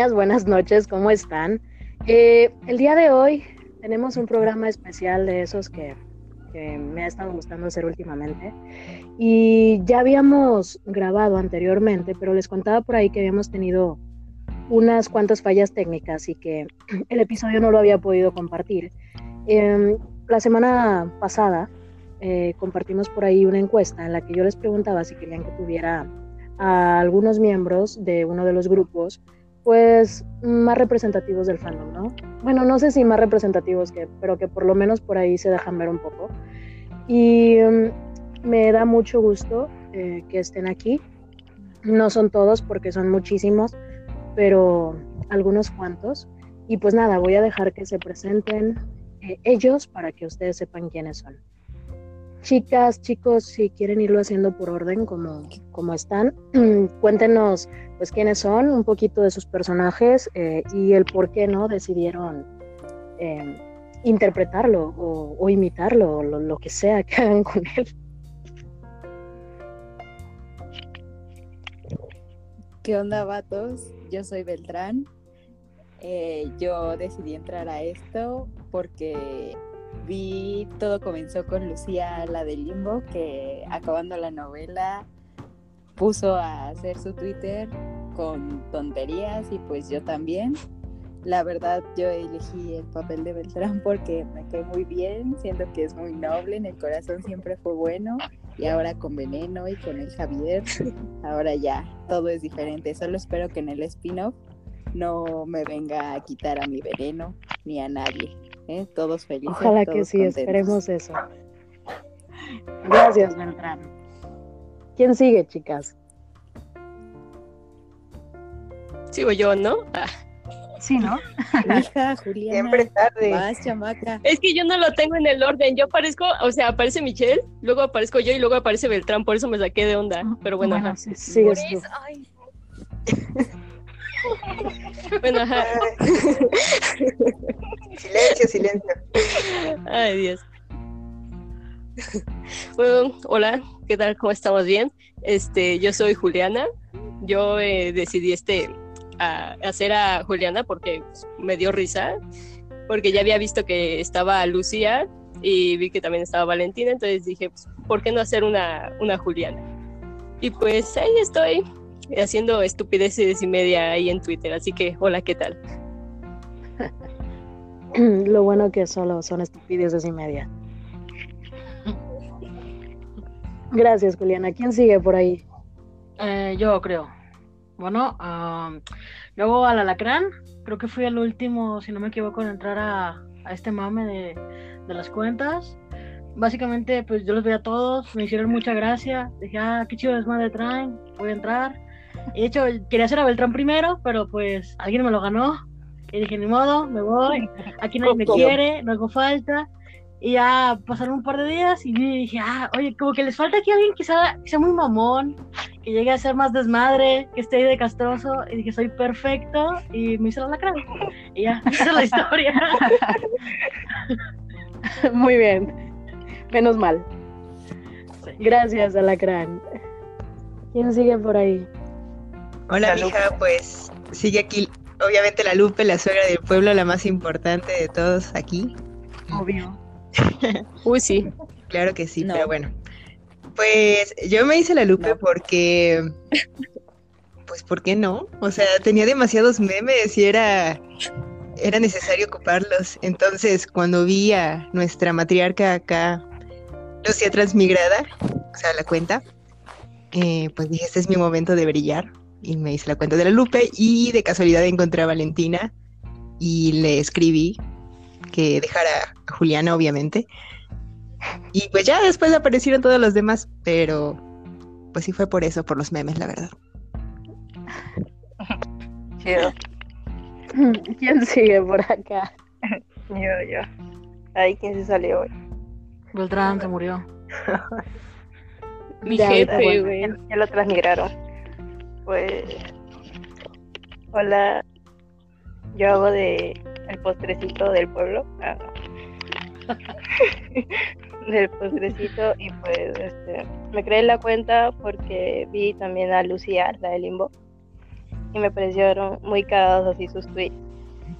Niñas, buenas noches, ¿cómo están? Eh, el día de hoy tenemos un programa especial de esos que, que, me ha estado gustando hacer últimamente. Y ya habíamos grabado anteriormente, pero les contaba por ahí que habíamos tenido unas cuantas fallas técnicas y que el episodio no lo había podido compartir. Eh, la semana pasada eh, compartimos por ahí una encuesta en la que yo les preguntaba si querían que tuviera a algunos miembros de uno de los grupos, pues más representativos del fandom, ¿no? Bueno, no sé si más representativos que, pero que por lo menos por ahí se dejan ver un poco. Y um, me da mucho gusto eh, que estén aquí. No son todos porque son muchísimos, pero algunos cuantos. Y pues nada, voy a dejar que se presenten eh, ellos para que ustedes sepan quiénes son. Chicas, chicos, si quieren irlo haciendo por orden como, como están, cuéntenos pues quiénes son, un poquito de sus personajes eh, y el por qué no decidieron eh, interpretarlo o, imitarlo, o lo, lo, que sea que hagan con él. ¿Qué onda, vatos? Yo soy Beltrán. Eh, yo decidí entrar a esto porque vi todo comenzó con Lucía, la de Limbo, que acabando la novela puso a hacer su Twitter con tonterías y pues yo también. La verdad yo elegí el papel de Beltrán porque me cae muy bien, siento que es muy noble, en el corazón siempre fue bueno y ahora con Veneno y con el Javier, ahora ya todo es diferente. Solo espero que en el spin-off no me venga a quitar a mi veneno ni a nadie. ¿Eh? Todos felices. Ojalá todos que sí, contentos. esperemos eso. Gracias, Beltrán. ¿Quién sigue, chicas? Sigo yo, ¿no? Ah. Sí, ¿no? Hija, Juliana. Siempre tarde. Vas, chamaca. Es que yo no lo tengo en el orden. Yo aparezco, o sea, aparece Michelle, luego aparezco yo y luego aparece Beltrán, por eso me saqué de onda. Pero bueno, ajá. sí, tú. Ay. bueno, ajá. Silencio, silencio. Ay, Dios. Bueno, hola, ¿qué tal? ¿Cómo estamos? Bien. Este, yo soy Juliana. Yo eh, decidí este a hacer a Juliana porque pues, me dio risa, porque ya había visto que estaba Lucía y vi que también estaba Valentina, entonces dije, pues, ¿por qué no hacer una, una Juliana? Y pues ahí estoy haciendo estupideces y media ahí en Twitter, así que hola, ¿qué tal? Lo bueno que solo son estupideces y media. Gracias, Juliana. ¿Quién sigue por ahí? Eh, yo creo. Bueno, um, luego al alacrán, creo que fui el último, si no me equivoco, en entrar a, a este mame de, de, las cuentas. Básicamente, pues yo los veía a todos, me hicieron mucha gracia. Dije, ah, qué chido desmadre traen, voy a entrar. De hecho, quería hacer a Beltrán primero, pero pues alguien me lo ganó. Y dije, ni modo, me voy. Aquí nadie me quiere, no hago falta. Y ya pasaron un par de días y dije, ah, oye, como que les falta aquí alguien que sea, que sea muy mamón, que llegue a ser más desmadre, que esté ahí de castroso. Y dije, soy perfecto. Y me hice la lacra. Y ya, esa es la historia. muy bien. Menos mal. Sí. Gracias, Alacrán. ¿Quién sigue por ahí? Hola, la mija, pues sigue aquí, obviamente, la Lupe, la suegra del pueblo, la más importante de todos aquí. Obvio. Uy, sí. Claro que sí, no. pero bueno. Pues yo me hice la Lupe porque. Pues, ¿por qué no? O sea, tenía demasiados memes y era. Era necesario ocuparlos. Entonces, cuando vi a nuestra matriarca acá, Lucía Transmigrada, o sea, la cuenta, eh, pues dije, este es mi momento de brillar. Y me hice la cuenta de la Lupe y de casualidad encontré a Valentina y le escribí que dejara a Juliana, obviamente. Y pues ya después aparecieron todos los demás, pero pues sí fue por eso, por los memes, la verdad. Chido. ¿Quién sigue por acá? yo, yo. Ahí, ¿quién se salió hoy? Beltrán se murió. Mi jefe, güey. Ya, ya, lo transmigraron. Pues. Hola. Yo hago de el postrecito del pueblo. Ah, del postrecito y pues este, me creé la cuenta porque vi también a Lucía, la de Limbo. y me parecieron muy cagados así sus tweets.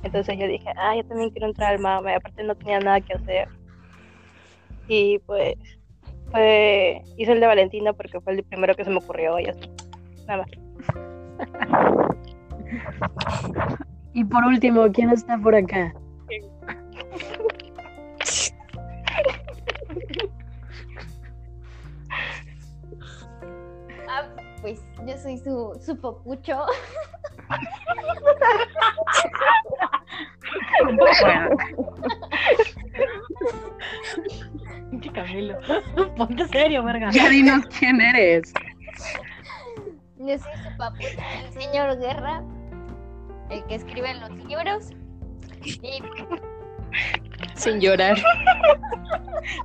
Entonces yo dije, ah, yo también quiero entrar al mame, aparte no tenía nada que hacer. Y pues hice el de Valentina porque fue el primero que se me ocurrió y así. Nada. Y por último, ¿quién está por acá? Ah, pues yo soy su, su popucho. Pinche Camilo. Ponte serio, verga. Ya dinos quién eres. Yo soy su papucho, el señor Guerra, el que escribe los libros. Y, Sin llorar.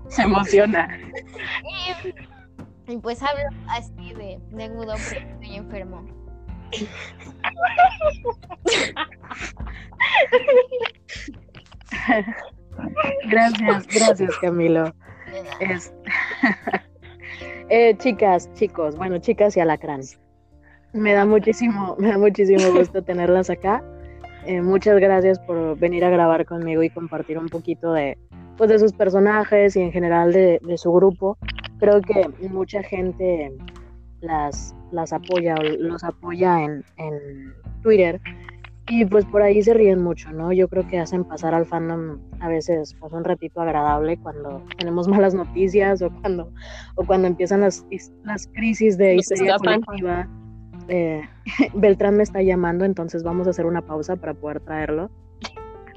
Se emociona. y- y pues hablo así de, de porque estoy enfermo. Gracias, gracias Camilo. Es- Eh, chicas, chicos, bueno, chicas y alacrán. Me da muchísimo, me da muchísimo gusto tenerlas acá. Eh, muchas gracias por venir a grabar conmigo y compartir un poquito de, pues, de sus personajes y en general de, de su grupo. Creo que mucha gente las, las apoya o los apoya en, en Twitter y pues por ahí se ríen mucho, ¿no? Yo creo que hacen pasar al fandom a veces pues, un ratito agradable cuando tenemos malas noticias o cuando, o cuando empiezan las, las crisis de histeria colectiva. Eh, Beltrán me está llamando, entonces vamos a hacer una pausa para poder traerlo.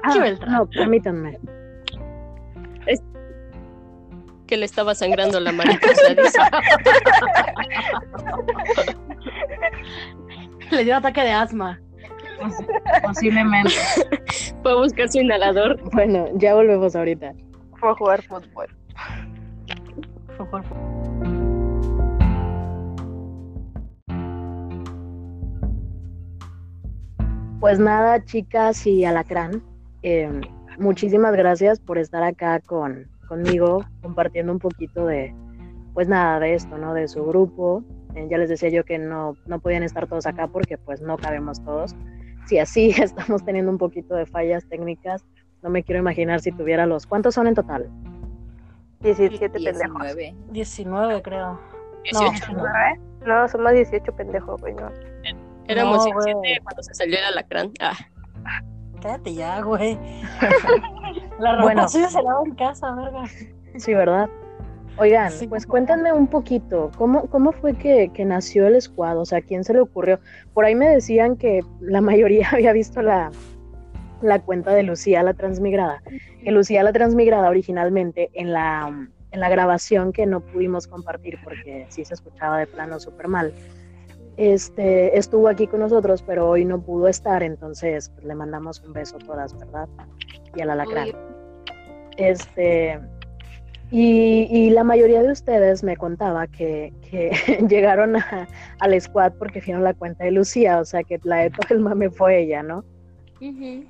Ah, ¿Qué Beltrán? no, permítanme. Que le estaba sangrando la mariposa. dice. Le dio ataque de asma. Posiblemente. Fue a buscar su inhalador. Bueno, ya volvemos ahorita. Fue a jugar fútbol. Fue por- Pues nada, chicas y alacrán, eh, muchísimas gracias por estar acá con, conmigo, compartiendo un poquito de, pues nada, de esto, ¿no? De su grupo. Eh, ya les decía yo que no, no podían estar todos acá porque pues no cabemos todos. Si así estamos teniendo un poquito de fallas técnicas, no me quiero imaginar si tuviera los... ¿Cuántos son en total? 17 pendejos. 19. 19, creo. 18. No, No, somos 18 pendejos, güey. No. Éramos No. 17 cuando se salió el alacrán. Ah, cállate ya, güey. La ropa Bueno. suya se lava en casa, verga. Sí, ¿verdad? Oigan, Sí. pues cuéntenme un poquito, ¿cómo, cómo fue que, que nació el squad? O sea, ¿quién se le ocurrió? Por ahí me decían que la mayoría había visto la, la cuenta de Lucía la Transmigrada, que Lucía la Transmigrada originalmente en la, en la grabación que no pudimos compartir porque sí se escuchaba de plano súper mal, este, estuvo aquí con nosotros, pero hoy no pudo estar, entonces pues, le mandamos un beso a todas, ¿verdad? Y al alacrán. Este, y, y la mayoría de ustedes me contaba que, que llegaron a- al squad porque vieron la cuenta de Lucía, o sea que la de todo el mame fue ella, ¿no? Ujú.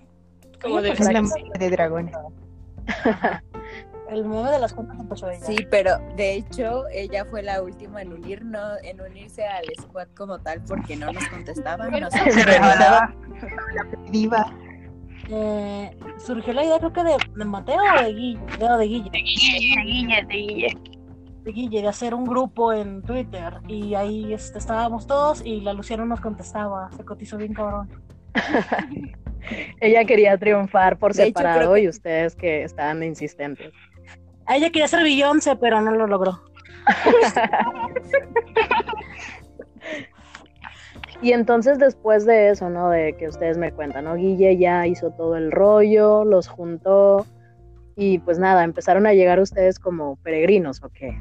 como de Es la madre de dragones. El meme de las cuentas empezó ella. Sí, pero de hecho ella fue la última en unirnos, en unirse al squad como tal porque no nos contestaban. Se revelaba diva. Eh, surgió la idea, creo que de, de Mateo o de Guille. No, de Guille. De Guille, de Guille. De Guille, de hacer un grupo en Twitter. Y ahí este, estábamos todos y la Luciana nos contestaba. Se cotizó bien cabrón. Ella quería triunfar por De separado que- y ustedes que estaban insistentes. A ella quería ser Beyoncé, pero no lo logró. Y entonces después de eso, ¿no? De que ustedes me cuentan, ¿no? Guille ya hizo todo el rollo, los juntó y pues nada, empezaron a llegar ustedes como peregrinos, ¿o qué?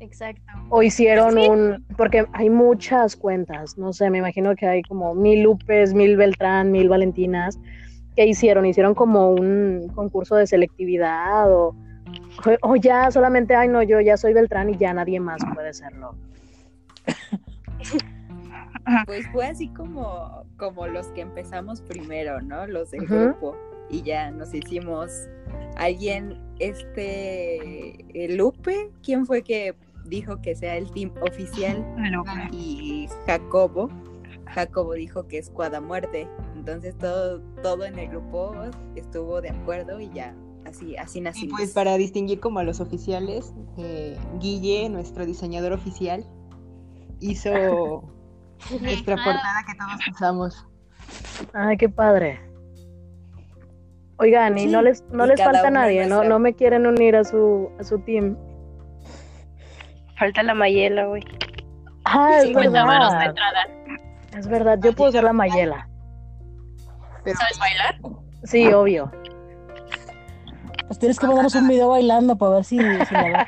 Exacto. O hicieron un, porque hay muchas cuentas, no sé, me imagino que hay como mil Lupes, mil Beltrán, mil Valentinas. ¿Qué hicieron? ¿Hicieron como un concurso de selectividad o, o ya solamente, ay no, yo ya soy Beltrán y ya nadie más puede serlo? Pues fue así como, como los que empezamos primero, ¿no? Los del grupo. Y ya nos hicimos alguien, este, el Lupe, ¿quién fue que dijo que sea el team oficial? Y Jacobo. Jacobo dijo que es cuada muerte. Entonces todo, todo en el grupo estuvo de acuerdo y ya así, así Y pues para distinguir como a los oficiales, eh, Guille, nuestro diseñador oficial, hizo nuestra portada que todos usamos. Ay, qué padre. Oigan, y Sí, no les, no y les falta nadie, ¿no? nuestra- No me quieren unir a su, a su team. Falta la Mayela, güey. Ah, es 50 varos de verdad. entrada. Es verdad, yo puedo ser la Mayela. Pero ¿Sabes bailar? Sí, obvio. Pues tienes que mandarnos un video bailando para ver si, si la.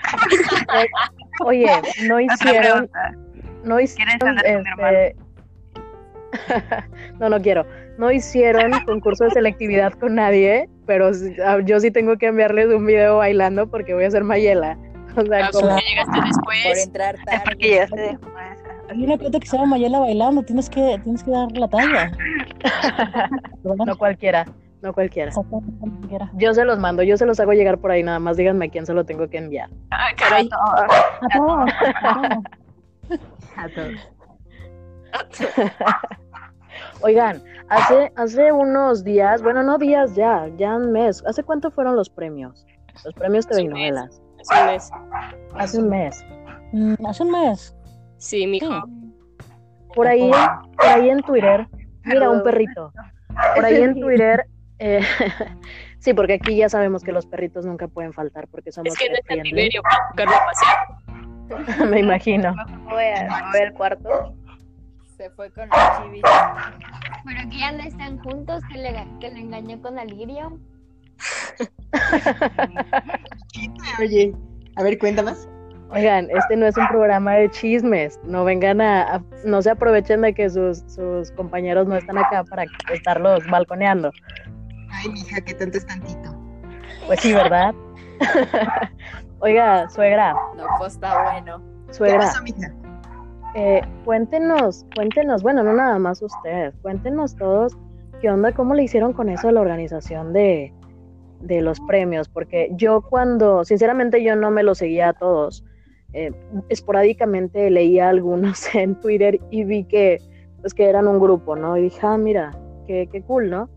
Oye, no hicieron, no hicieron, este... no, no quiero. No hicieron concurso de selectividad con nadie, pero ah, yo sí tengo que enviarles un video bailando porque voy a ser Mayela. O sea, Ah, como- porque llegaste Por después. entrar Es tarde. porque llegaste después. Hay una cuenta que se llama Mayela bailando, tienes que, tienes que dar la talla. no cualquiera, no cualquiera. Yo se los mando, yo se los hago llegar por ahí, nada más díganme a quién se lo tengo que enviar. Ah, caray. A todos, a todos. A todos. Oigan, hace, hace unos días, bueno, no días ya, ya un mes. ¿Hace cuánto fueron los premios? Los premios TV novelas. Hace un mes. Hace un mes. Mm, Hace un mes. Sí, mijo. Por ahí, por ahí en Twitter, mira un perrito. Por ahí en Twitter, eh, sí, porque aquí ya sabemos que los perritos nunca pueden faltar porque somos Es que no pet es friendly. cautiverio para buscarlo a pasear. Me imagino. Voy a mover el cuarto. Se fue con los chivis. Pero que ya no están juntos, que le, que le engañó con Alirio. Oye, a ver, cuenta más. Oigan, este no es un programa de chismes. No vengan a, a- no se aprovechen de que sus, sus compañeros no están acá para estarlos balconeando. Ay, mija, que tanto es tantito. Pues sí, ¿verdad? Oiga, suegra, No, pues está bueno. ¿Qué suegra, pasó, mija? eh, cuéntenos, cuéntenos, bueno, no nada más usted, cuéntenos todos qué onda, cómo le hicieron con eso a la organización de, de los premios, porque yo cuando, sinceramente yo no me lo seguía a todos, eh, esporádicamente leía algunos en Twitter y vi que, pues que eran un grupo, ¿no? Y dije, ah, mira, qué, qué cool, ¿no?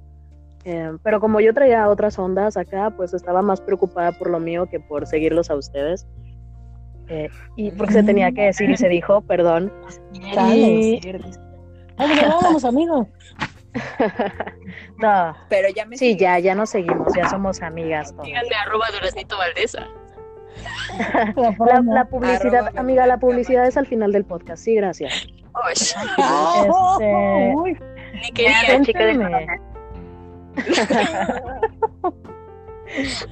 Eh, pero como yo traía otras ondas acá, pues estaba más preocupada por lo mío que por seguirlos a ustedes. Eh, y porque se tenía que decir y se dijo, perdón. Ay, vámonos, amigos. no, Pero ya me sí, ya, ya nos seguimos, ya somos amigas todas. Díganme arroba Duraznito Valdesa. La, la publicidad, Arroba amiga, la publicidad es al final del podcast, sí, gracias. Este, Uy, ni quería. Chica de.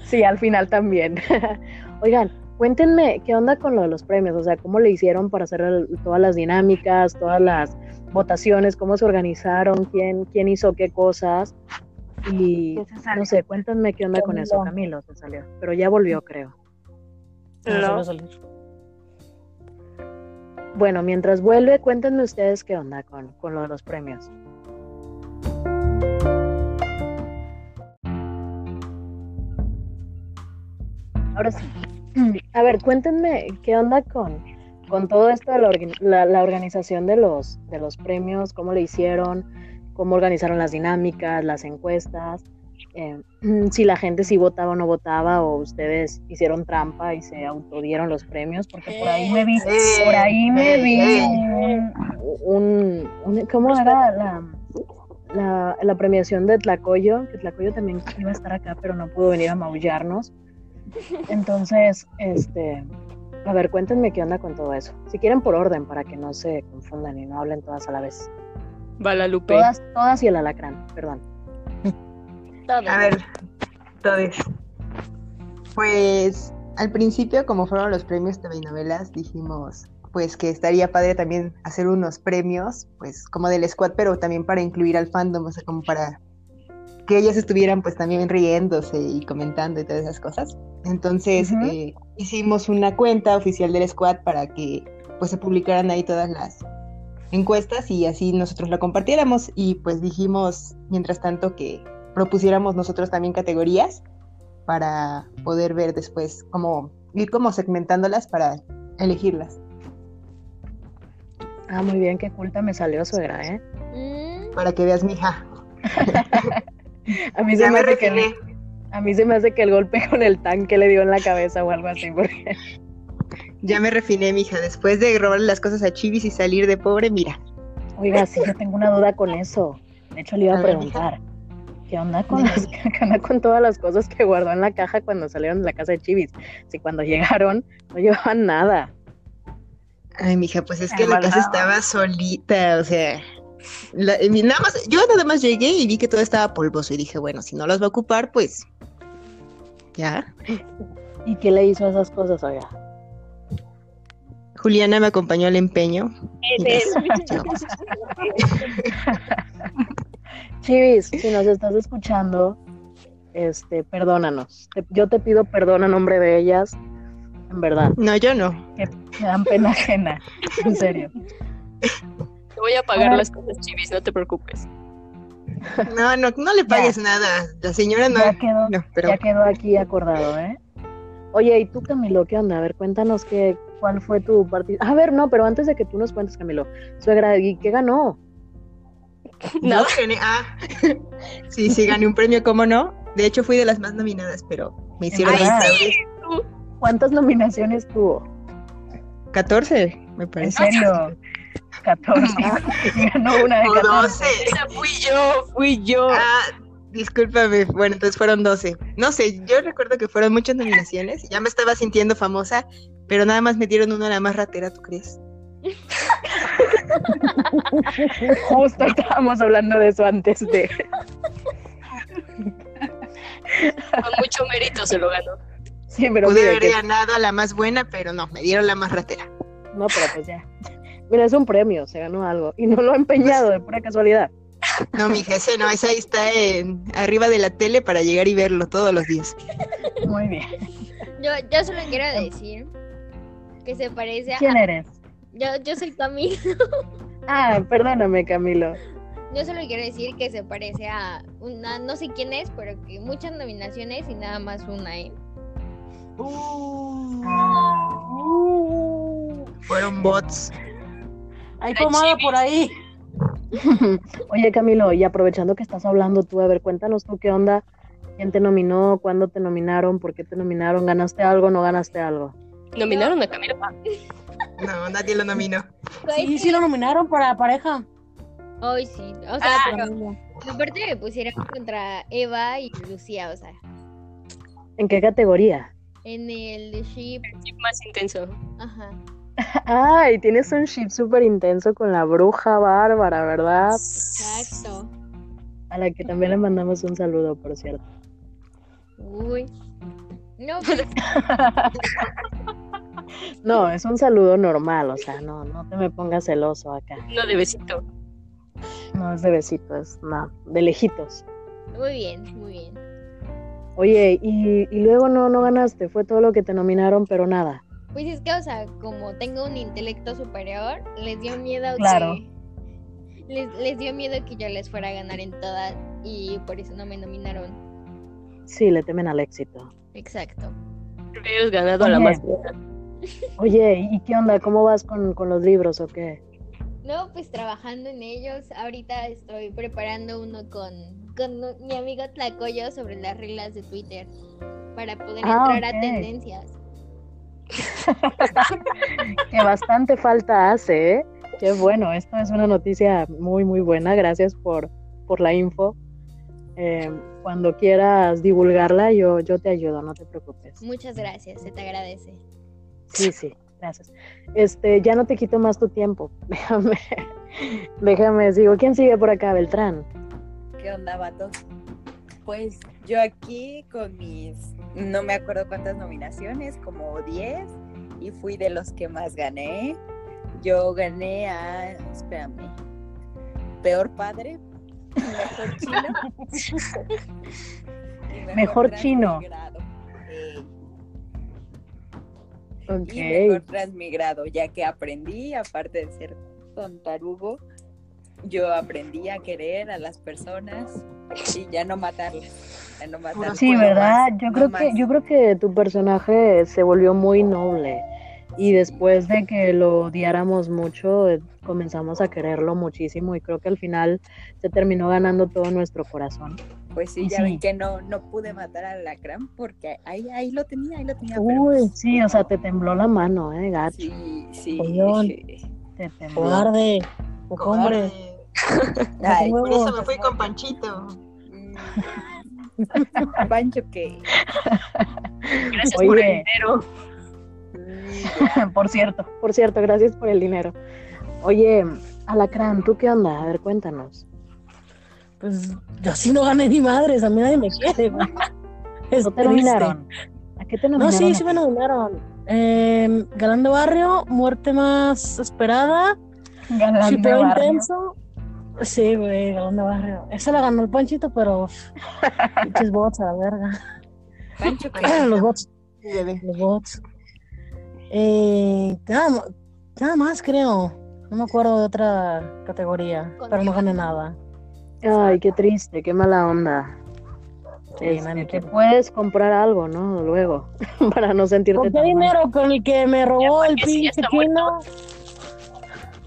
Sí, al final también. Oigan, cuéntenme qué onda con lo de los premios, o sea, cómo le hicieron para hacer el- todas las dinámicas, todas las votaciones, cómo se organizaron, quién, quién hizo qué cosas. Y no sé, cuéntenme qué onda con eso. Camilo. Se salió, pero ya volvió, creo. No. salió. Bueno, mientras vuelve, cuéntenme ustedes qué onda con, con lo de los premios. Ahora sí. A ver, cuéntenme qué onda con, con todo esto de la, la- la organización de los, de los premios, cómo le hicieron, cómo organizaron las dinámicas, las encuestas, eh, si la gente sí votaba o no votaba, o ustedes hicieron trampa y se autodieron los premios, porque por ahí me vi, por ahí me vi un, un- un- ¿cómo era la, la, la premiación de Tlacoyo? Que Tlacoyo también iba a estar acá, pero no pudo venir a maullarnos. Entonces, este, a ver, cuéntenme qué onda con todo eso. Si quieren por orden, para que no se confundan y no hablen todas a la vez. Valalupe. Todas, todas y el alacrán, perdón. A ver, entonces, pues al principio, como fueron los premios TV y novelas, dijimos pues que estaría padre también hacer unos premios, pues como del squad, pero también para incluir al fandom, o sea, como para que ellos estuvieran pues también riéndose y comentando y todas esas cosas. Entonces eh, hicimos una cuenta oficial del squad para que pues se publicaran ahí todas las encuestas y así nosotros la compartiéramos y pues dijimos mientras tanto que propusiéramos nosotros también categorías para poder ver después cómo ir como segmentándolas para elegirlas. Ah, muy bien, qué culta me salió suegra, ¿eh? Mm, Para que veas, mija. A mí se Ya me me hace que a mí se me hace que el golpe con el tanque le dio en la cabeza o algo así, porque Ya me refiné, mija. Después de robarle las cosas a Chivis y salir de pobre, mira. Oiga, sí, yo tengo una duda con eso. De hecho, le iba a A ver, preguntar. ¿Qué onda con las, qué onda con todas las cosas que guardó en la caja cuando salieron de la casa de Chivis? Si cuando llegaron no llevaban nada. Ay, mija, pues es que la casa estaba solita, o sea. La- eh, nada más, yo nada más llegué y vi que todo estaba polvoso y dije, bueno, si no las va a ocupar, pues ya. ¿Y qué le hizo a esas cosas, oiga? Juliana me acompañó al empeño. Chivis, si nos estás escuchando, este, perdónanos. Te- yo te pido perdón a nombre de ellas, en verdad, No, yo no. que me dan pena ajena, en serio. Voy a pagar las cosas chivis, no te preocupes. No, no, no le pagues nada. La señora no. Ya quedó, No, pero ya quedó aquí acordado, ¿eh? Oye, ¿y tú, Camilo, qué onda? A ver, cuéntanos qué, cuál fue tu partido. A ver, no, pero antes de que tú nos cuentes, Camilo, suegra, ¿y qué ganó? No, gané. Ah, sí, sí, gané un premio, ¿cómo no? De hecho, fui de las más nominadas, pero me hicieron Ay, sí. ¿Cuántas nominaciones tuvo? 14, me ¿En parece. serio? 14. Y ganó una de O 14. 12. Esa fui yo, fui yo. Ah, discúlpame. Bueno, entonces fueron 12. No sé, yo recuerdo que fueron muchas nominaciones. Ya me estaba sintiendo famosa, pero nada más me dieron una la más ratera, ¿tú crees? Justo estábamos hablando de eso antes de. Con mucho mérito se lo ganó. Sí, pero Pude haber que- ganado a la más buena, pero no, me dieron la más ratera. no, pero pues ya. Mira, es un premio, se ganó algo. Y no lo ha empeñado de pura casualidad. No, mi ese no, esa ahí está en, arriba de la tele para llegar y verlo todos los días. Muy bien. yo, yo solo quiero decir que se parece a. ¿Quién eres? Yo, yo soy Camilo. Ah, perdóname, Camilo. Yo solo quiero decir que se parece a una, no sé quién es, pero que muchas nominaciones y nada más una, ¿eh? Fueron bots. Hay pomada por ahí. Oye, Camilo, y aprovechando que estás hablando tú, a ver, cuéntanos tú qué onda. ¿Quién te nominó? ¿Cuándo te nominaron? ¿Por qué te nominaron? ¿Ganaste algo? ¿No ganaste algo? Nominaron a Camilo. No, nadie lo nominó. Sí, sí lo nominaron para pareja. Hoy sí. O sea, Ah, pero aparte me pusieron contra Eva y Lucía, o sea, ¿En qué categoría? en el ship. Sí, Más intenso. Ajá. Ay, tienes un ship súper intenso con la bruja bárbara, ¿verdad? Exacto. A la que también le mandamos un saludo, por cierto. Uy. No, pues, No, es un saludo normal, o sea, no, no te me pongas celoso acá. No de besito. No es de besitos, no, de lejitos. muy bien, muy bien. Oye, y, y luego no, no ganaste, fue todo lo que te nominaron, pero nada. Pues es que, o sea, como tengo un intelecto superior, les dio miedo Claro. que. Les, les dio miedo que yo les fuera a ganar en todas y por eso no me nominaron. Sí, le temen al éxito. Exacto. Hubieras ganado la Oye. más. Oye, ¿y qué onda? ¿Cómo vas con, con los libros o qué? No, pues trabajando en ellos. Ahorita estoy preparando uno con, con mi amigo Tlacoyo sobre las reglas de Twitter para poder Ah, entrar a tendencias. Que bastante falta hace, ¿eh? Qué bueno, esto es una noticia muy, muy buena. Gracias por, por la info. Eh, cuando quieras divulgarla, yo, yo te ayudo, no te preocupes. Muchas gracias, se te agradece. Sí, sí, gracias. Este, ya no te quito más tu tiempo. Déjame, déjame, sigo. ¿Quién sigue por acá, Beltrán? ¿Qué onda, vatos? Pues yo aquí con mis, no me acuerdo cuántas nominaciones, como 10, y fui de los que más gané. Yo gané a, espérame, Peor Padre, Mejor Chino. Mejor chino. Eh, y mejor transmigrado, ya que aprendí, aparte de ser tontarugo, yo aprendí a querer a las personas y ya no matarlas. Ya no matarlas. Sí, No ¿verdad? más, Yo no creo que yo creo que tu personaje se volvió muy noble Y después de que lo odiáramos mucho, eh, comenzamos a quererlo muchísimo y creo que al final se terminó ganando todo nuestro corazón. Pues sí, Y ya sí. ven que no, no pude matar al alacrán porque ahí, ahí lo tenía, ahí lo tenía. Uy, pues, sí, o sea, te tembló la mano, eh, gacho. Sí, sí. Ollón. Te tembló. Cobarde. Ay, Por eso me fui con Panchito. Pancho que Gracias Oye. por el dinero. por cierto, por cierto, gracias por el dinero. Oye, Alacrán, ¿tú qué onda? A ver, cuéntanos. Pues yo sí no gané ni madres, a mí nadie me quiere, güey. Es ¿No te nominaron? ¿A qué te No, nominaron? sí, a sí me nominaron. Eh, Galán de Barrio, Muerte Más Esperada, Galán. Intenso. Sí, güey, Galán de Barrio. Esa la ganó el Panchito, pero pinches bots a la verga. Pancho los bots. Los bots. Eh, nada, más creo. No me acuerdo de otra categoría, pero no gané nada. Ay, qué triste, qué mala onda. Sí, Este, man, te puedes comprar algo, ¿no? Luego, para no sentirte ¿Con qué tan mal. dinero? ¿Con el que me robó el sí, pinche está Kino?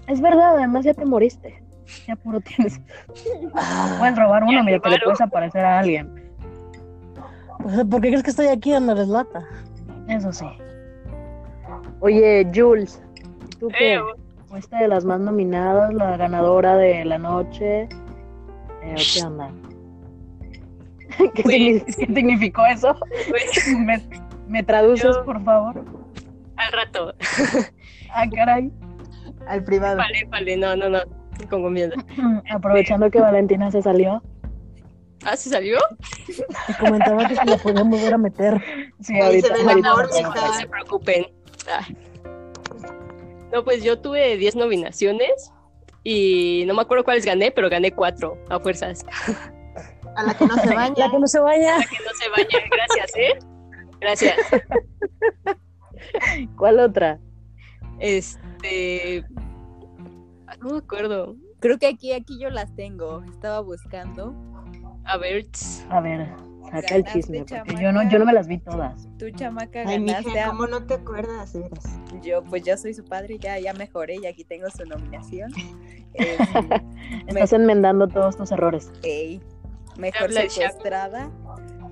Es verdad, además ya te moriste. Ya puro tienes. Ah, Puedes robar uno, mira, que le puedes aparecer a alguien. pues, ¿Por qué crees que estoy aquí dándoles lata? Eso sí. Oye, Jules, ¿y ¿tú qué? Eh, ¿Fuiste de las más nominadas, la ganadora de la noche? Eh, ¿o ¿Qué onda? ¿Qué, Pues- signi- qué significó eso? pues, ¿Me, me traduces, Yo- por favor? al rato. Ah, caray. Al privado. Vale, vale, no, no, no. Con confianza. Aprovechando que Valentina se salió. Ah, ¿se salió? Y comentaba que se la podían volver a meter. Sí, ahorita. se ahorita. No se preocupen. Ah. No, pues yo tuve 10 nominaciones y no me acuerdo cuáles gané, pero gané 4 a fuerzas. A la que no se baña. La que no se baña. Para que no se vayan. Gracias, ¿eh? Gracias. ¿Cuál otra? Este. Ah, No me acuerdo. creo que aquí, aquí yo las tengo. Estaba buscando. A ver. A ver, saca el chisme, porque chamaca. yo no, yo no me las vi todas. Tu chamaca Ay, ganaste. mija, a- ¿cómo no te acuerdas? De veras? Yo, pues yo soy su padre, ya, ya mejoré y aquí tengo su nominación. Eh, Estás enmendando todos tus errores. ey, mejor secuestrada,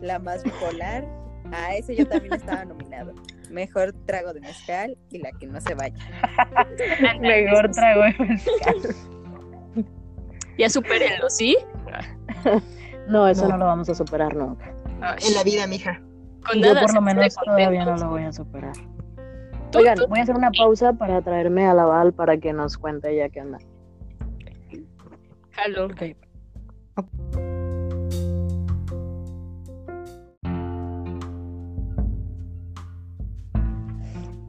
la más bipolar. A ese yo también estaba nominado. Mejor trago de mezcal y la que no se vaya. Mejor trago de mezcal. Ya supérenlo, ¿sí? No, eso no. No. lo vamos a superar nunca. Ay, En la vida, mija. con Yo por lo menos todavía no lo voy a superar. Tú, Oigan, tú, voy a hacer una pausa para traerme a la Val para que nos cuente ella qué onda. jalo. Ok.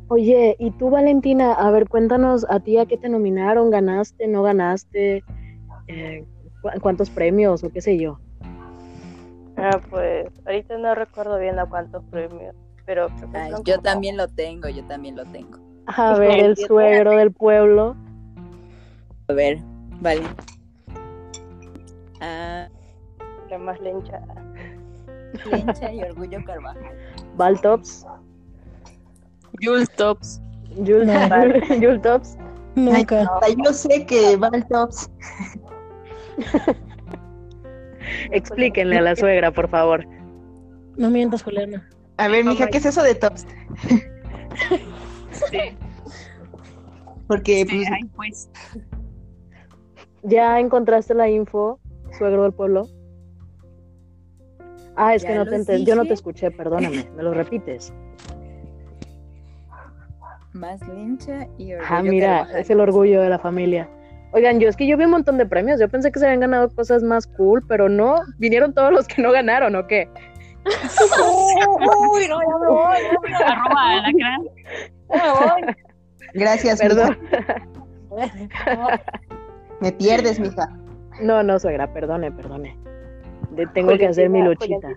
Oye, ¿y tú, Valentina? A ver, cuéntanos a ti a qué te nominaron, ganaste, no ganaste, eh, cu- cuántos premios o qué sé yo. Ah, pues ahorita no recuerdo bien a cuántos premios, pero creo que Ay, son yo como- también lo tengo, yo también lo tengo. A ver, el suegro del pueblo. A ver, vale. Ah, la más lencha. Lencha y Orgullo Carvajal. Valtops, Jules Tops. Jules, Jules Tops. Nunca. Ay, yo sé que va al tops. Explíquenle a la suegra, por favor. No mientas, Juliana. A ver, mija, ¿qué es eso de tops? Sí, Porque, sí, pues, ay, pues. ¿Ya encontraste la info, suegro del pueblo? Ah, es Ya que no te entendí. Yo no te escuché, perdóname. ¿Me lo repites? Más lencha y Orgullo Ah, mira, es el orgullo de la familia. Oigan, yo es que yo vi un montón de premios. Yo pensé que se habían ganado cosas más cool, pero no. Vinieron todos los que no ganaron, ¿o qué? Uy, no, ya me voy. Arroba. Ya me gracias, Perdón. voy. Me pierdes, mija. No, no, suegra, perdone, perdone. De- tengo que hacer mi luchita.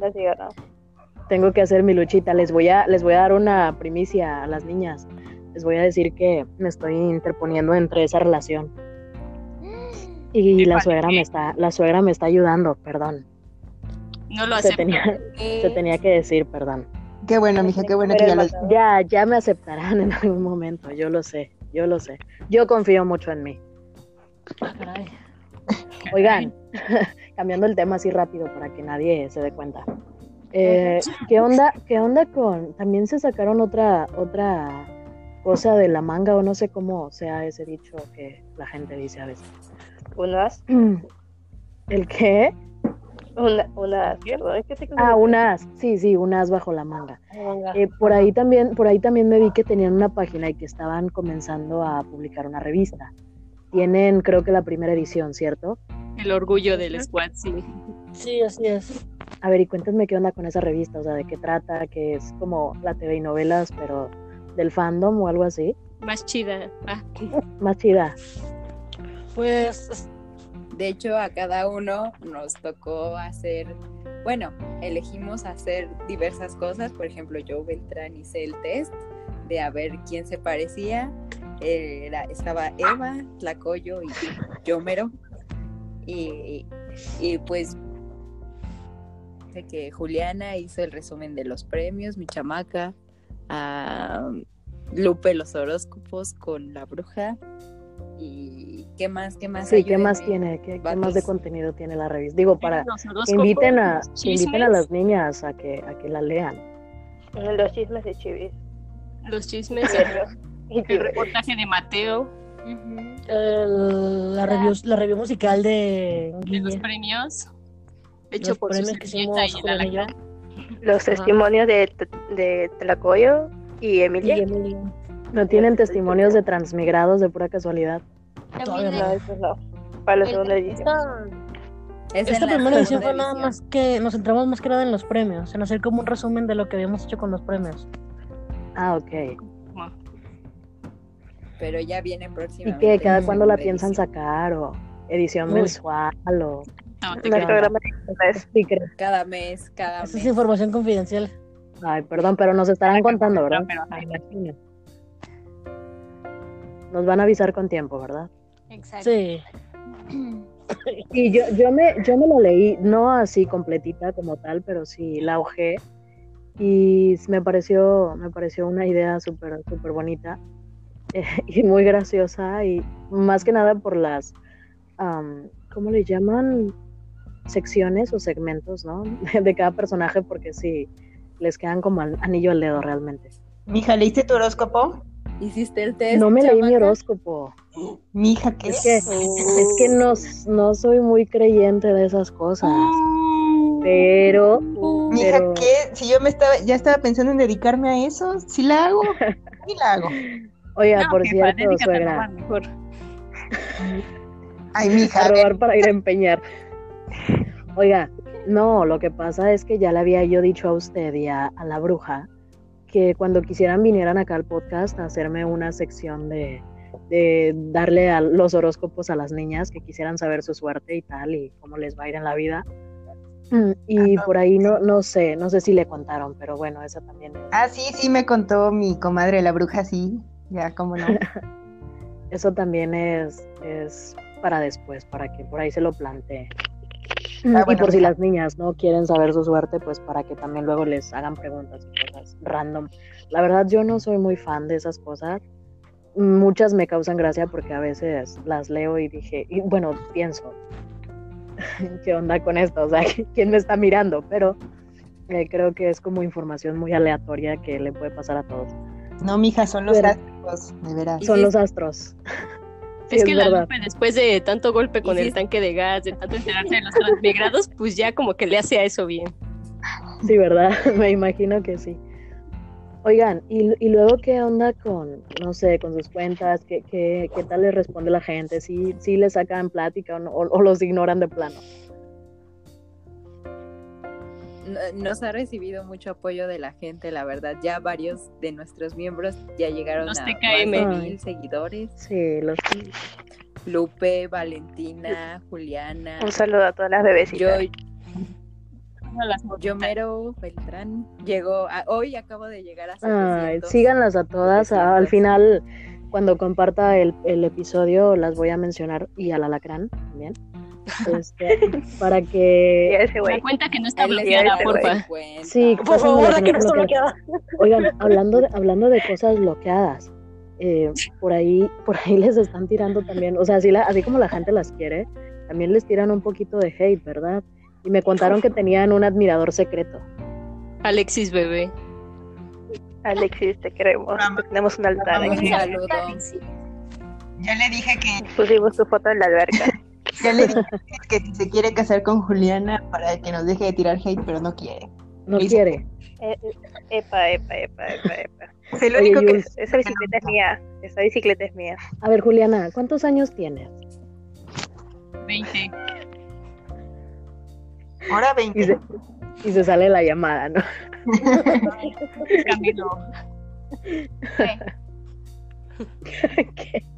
Tengo que hacer mi luchita. Les voy a, les voy a dar una primicia a las niñas. Les voy a decir que me estoy interponiendo entre esa relación. Y la suegra me está, la suegra me está ayudando, perdón. No lo Se acepto. tenía, se tenía que decir, perdón. Qué bueno, mija, qué bueno que ya lo... Ya, ya me aceptarán en algún momento, yo lo sé, yo lo sé. Yo confío mucho en mí. Caray. Oigan, cambiando el tema así rápido para que nadie se dé cuenta. Eh, ¿Qué onda? ¿Qué onda con? También se sacaron otra otra cosa de la manga o no sé cómo sea ese dicho que la gente dice a veces. Unas, ¿El qué? una, unas, es que te Ah, un as. Sí, sí, un as bajo la manga. Manga. Eh, por ahí también, por ahí también me vi que tenían una página y que estaban comenzando a publicar una revista. Tienen, creo que la primera edición, ¿cierto? El orgullo del squad, sí. Sí, así es. A ver, y cuéntenme qué onda con esa revista, o sea, de qué trata, que es como la TV y novelas, pero del fandom o algo así. Más chida. Ah, Más chida. Pues De hecho, a cada uno nos tocó hacer, bueno, elegimos hacer diversas cosas. Por ejemplo, yo, Beltrán, hice el test de a ver quién se parecía. Era, estaba Eva, Tlacoyo y Yomero. Y, y pues de que Juliana hizo el resumen de los premios, mi chamaca, a Lupe los horóscopos con la bruja. ¿Y qué más? ¿Qué más? Sí, ¿qué más tiene? ¿Qué, más de contenido tiene la revista? Digo, para que horóscopos, inviten a, que inviten a las niñas a que, a que la lean. Los chismes de Chivis. Los chismes, Y el reportaje de Mateo, el- la, review, la review musical de de los premios, hecho Los por su premios que hicimos y Y. Los testimonios de, de Tlacoyo y Emilia. Y Emily. ¿No tienen testimonios de transmigrados de pura casualidad? Todavía No, eso no. Para la segunda edición. Esta, Es primera edición fue nada edición. más que nos centramos más que nada en los premios, en hacer como un resumen de lo que habíamos hecho con los premios. Ah, ok. Pero ya viene ¿Y próximamente. qué? ¿Cada cuándo la segunda piensan edición. sacar? ¿O edición Uy. mensual? ¿O No, te creo. Cada mes, cada Esa mes. es información confidencial. Ay, perdón, pero nos estarán contando, ¿verdad? pero, imagino. Nos van a avisar con tiempo, ¿verdad? Exacto. Sí. Y yo, yo me, yo me lo leí, no así completita como tal, pero sí la hojé y me pareció, me pareció una idea súper, súper bonita eh, y muy graciosa y más que nada por las, am, ¿cómo le llaman? Secciones o segmentos, ¿no? De cada personaje porque sí, les quedan como an- anillo al dedo realmente. Mija, ¿leíste tu horóscopo? ¿Hiciste el test? No me leí mi horóscopo. Mija, ¿qué? Es que, es que no, no soy muy creyente de esas cosas, pero, Mija, pero ¿qué? Si yo me estaba, ya estaba pensando en dedicarme a eso, ¿sí la hago? Sí la hago. oiga, No, por cierto, suegra, mejor. Ay, mija, a robar para ir a empeñar. Oiga, no, lo que pasa es que ya le había yo dicho a usted y a, a la bruja que cuando quisieran vinieran acá al podcast a hacerme una sección de, de darle a los horóscopos a las niñas que quisieran saber su suerte y tal y cómo les va a ir en la vida. Mm, Y por ahí no, no sé, no sé si le contaron, pero bueno, esa también es- Ah, sí, sí, me contó mi comadre la bruja, sí. Ya, cómo no. eso también es, es para después, para que por ahí se lo plantee. Ah, y bueno, por si las niñas no quieren saber su suerte, pues para que también luego les hagan preguntas y cosas random. La verdad, yo no soy muy fan de esas cosas. Muchas me causan gracia porque a veces las leo y dije, y bueno, pienso, ¿qué onda con esto? O sea, ¿quién me está mirando? Pero eh, creo que es como información muy aleatoria que le puede pasar a todos. No, mija, son los Pero- astros, de veras. Son los astros. Es que la. Lupe, después de tanto golpe con sí- el tanque de gas, de tanto enterarse de los transmigrados, pues ya como que le hace a eso bien. Sí, ¿verdad? Me imagino que sí. Oigan, ¿y, y luego qué onda con, no sé, con sus cuentas? ¿Qué, qué, qué tal les responde la gente? ¿Sí, sí les sacan plática o, no- o- o los ignoran de plano? No- Nos ha recibido mucho apoyo de la gente, la verdad. Ya varios de nuestros miembros ya llegaron Los a TKM. más de mil seguidores. Sí, los... Lupe, Valentina, Juliana, Un saludo a todas las bebecitas. yo, yo mero, Beltrán. Llegó, a- hoy acabo de llegar a Ay, 700. síganlas a todas. a- al 700. final, cuando comparta el, el episodio, las voy a mencionar y al alacrán también. Este, para que... La güey. cuenta que no está bloqueada, da porfa. Sí, Por favor, que no está bloqueada. Oigan, hablando de, hablando de cosas bloqueadas, eh, por ahí, por ahí les están tirando también, o sea, así, la- así como la gente las quiere, también les tiran un poquito de hate, ¿verdad? Y me contaron que tenían un admirador secreto. Alexis bebé. Alexis, te queremos. Te tenemos un altar aquí. Un saludo. Ya le dije que, Pusimos tu foto en la alberca. ya le dije que si se quiere casar con Juliana para que nos deje de tirar hate, pero no quiere. No Listo. quiere. Eh, eh, epa, epa, epa, epa, epa. Oye, único que Jules. Esa bicicleta es mía. Esa bicicleta es mía. A ver, Juliana, ¿cuántos años tienes? 20. ahora Y 20. se, y se sale la llamada, ¿no? Camilo. ¿Qué?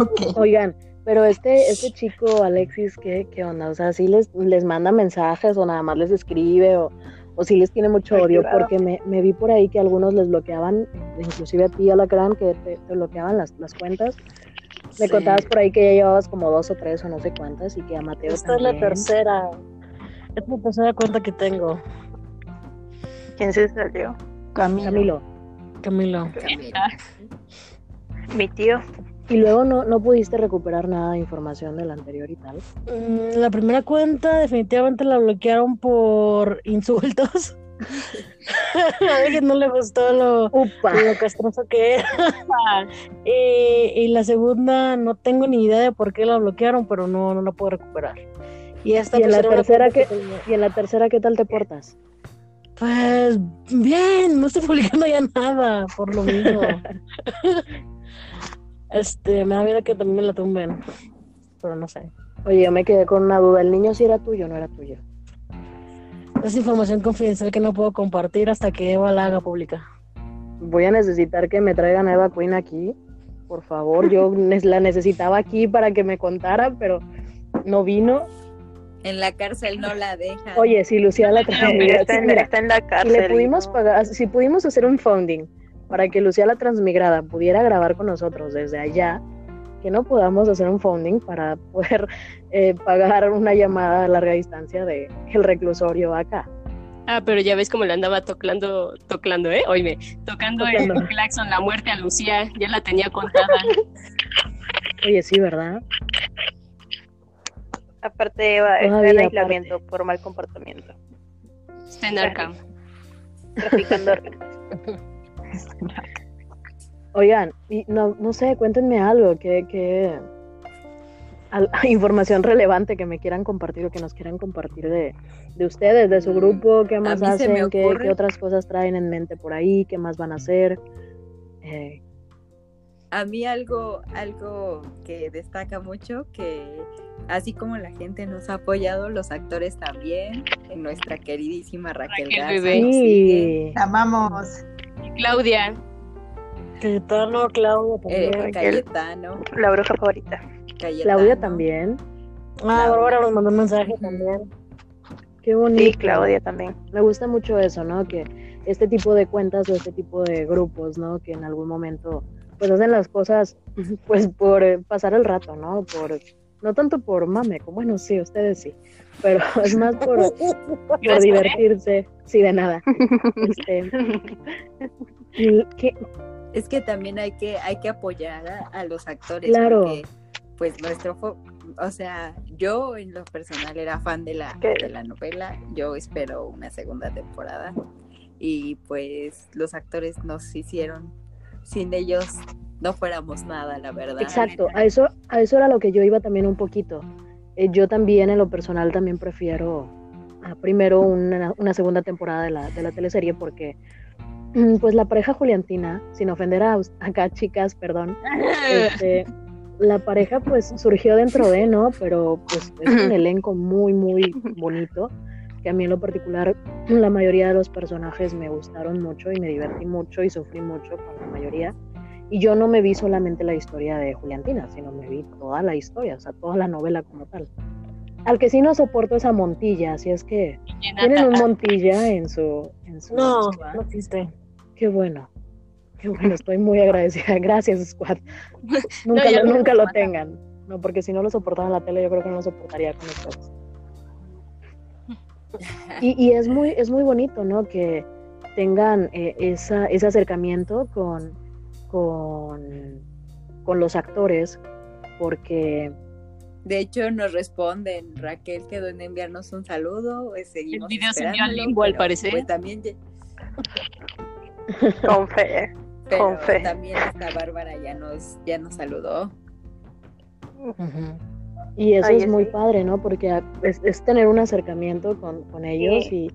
Ok. Oigan, pero este, este chico, Alexis, ¿qué, qué onda? O sea, ¿sí les, les manda mensajes o nada más les escribe o, o sí les tiene mucho odio? claro. Porque me, me vi por ahí que algunos les bloqueaban, inclusive a ti, Alacrán, que te, te bloqueaban las, las cuentas. Me Sí. contabas por ahí que ya llevabas como dos o tres o no sé cuántas y que a Mateo Esta es la tercera. Es la tercera cuenta que tengo. ¿Quién se salió? Camilo. Camilo. Camilo. Mi tío. Y luego no, no pudiste recuperar nada de información del anterior y tal. Mm, La primera cuenta definitivamente la bloquearon por insultos. A alguien no le gustó lo, ¡Upa! lo castroso que era. y, y la segunda no tengo ni idea de por qué la bloquearon, pero no, no la puedo recuperar. Y esta ¿Y en la tercera tenía. Y en la tercera, ¿qué tal te portas? Pues bien, no estoy publicando ya nada, por lo mismo. Este, me da miedo que también me la tumben. Pero no sé. Oye, yo me quedé con una duda. ¿El niño sí era tuyo o no era tuyo? Es información confidencial que no puedo compartir hasta que Eva la haga pública. Voy a necesitar que me traigan a Eva Queen aquí. Por favor, yo la necesitaba aquí para que me contara, pero no vino. En la cárcel no la dejan. Oye, si Lucía la Está en, mira, está en la si cárcel. le pudimos ¿no? pagar, si pudimos hacer un funding para que Lucía la transmigrada pudiera grabar con nosotros desde allá, que no podamos hacer un funding para poder eh, pagar una llamada a larga distancia de el reclusorio acá. Ah, pero ya ves cómo le andaba tocando, tocando, ¿eh? Oíme, tocando el Tocando. claxon, la muerte a Lucía, ya la tenía contada. Oye, sí, ¿verdad? Aparte, Eva está en aparte. aislamiento por mal comportamiento. Está en Arkham. Traficando Oigan, y no, no sé, cuéntenme algo, que, que al- información relevante que me quieran compartir o que nos quieran compartir de, de ustedes, de su Mm, grupo, qué más hacen, qué, qué otras cosas traen en mente por ahí, qué más van a hacer. Eh, A mí algo, algo que destaca mucho, que así como la gente nos ha apoyado, los actores también, en nuestra queridísima Raquel, Raquel Garza sí, amamos. Y Claudia, Cayetano, Claudia eh, también. Cayetano, La bruja favorita. Cayetano. Claudia también. Ah, Bárbara nos mandó un mensaje también. Qué bonito. Sí, Claudia también. Me gusta mucho eso, ¿no? Que este tipo de cuentas o este tipo de grupos, ¿no? Que en algún momento pues hacen las cosas pues por pasar el rato, ¿no? Por no tanto por mame, como bueno, sí, ustedes sí, pero es más por, por divertirse, sí, de nada. Este, que- Es que también hay que, hay que apoyar a, a los actores. Claro. Porque, pues nuestro, fo- o sea, yo en lo personal era fan de la, ¿Qué? de la novela. Yo espero una segunda temporada. Y pues los actores nos hicieron, sin ellos no fuéramos nada, la verdad. Exacto, a eso, a eso era lo que yo iba también un poquito. Eh, yo también en lo personal también prefiero ah, primero una, una segunda temporada de la, de la teleserie porque pues la pareja Juliantina, sin ofender a acá chicas, perdón, este, la pareja pues surgió dentro de, ¿no? Pero pues es un elenco muy, muy bonito, que a mí en lo particular la mayoría de los personajes me gustaron mucho y me divertí mucho y sufrí mucho con la mayoría. Y yo no me vi solamente la historia de Juliantina, sino me vi toda la historia, o sea, toda la novela como tal. Al que sí no soporto esa Montilla, así es que tienen un Montilla en su... En su No, squad. no existe. Qué bueno. Qué bueno, estoy muy agradecida. Gracias, Squad. Nunca, lo, no nunca lo tengan. ¿no? Porque si no lo soportaba en la tele, yo creo que no lo soportaría con ustedes. Y, y es muy, es muy bonito, ¿no? Que tengan eh, esa, ese acercamiento con, con, con los actores, porque De hecho, nos responden, Raquel quedó en enviarnos un saludo, pues, seguimos El video se envió al limbo, al parecer. pues, también, Con fe. pero Con fe. también esta Bárbara ya nos, ya nos saludó. Y eso es muy padre, ¿no? Porque es, es tener un acercamiento con, con ellos y,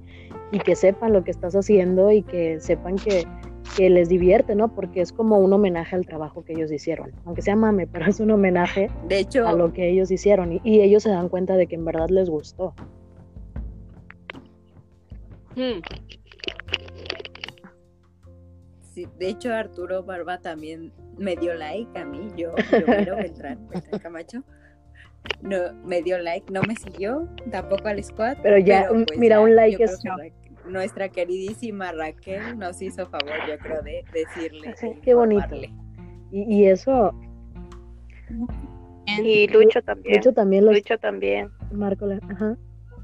y que sepan lo que estás haciendo y que sepan que, que les divierte, ¿no? Porque es como un homenaje al trabajo que ellos hicieron. Aunque sea mame, pero es un homenaje De hecho, a lo que ellos hicieron y, y ellos se dan cuenta de que en verdad les gustó. Hmm. sí, de hecho Arturo Barba también me dio like a mí, yo, Beltrán, Beltrán Camacho. No, me dio like, no me siguió, tampoco al squad. Pero ya, pero, pues, mira, ya, un like es nuestra queridísima Raquel nos hizo favor, yo creo, de decirle. Sí, de qué bonito. Y, y eso, Y Lucho también. Lucho también los Lucho también. Marco, ajá.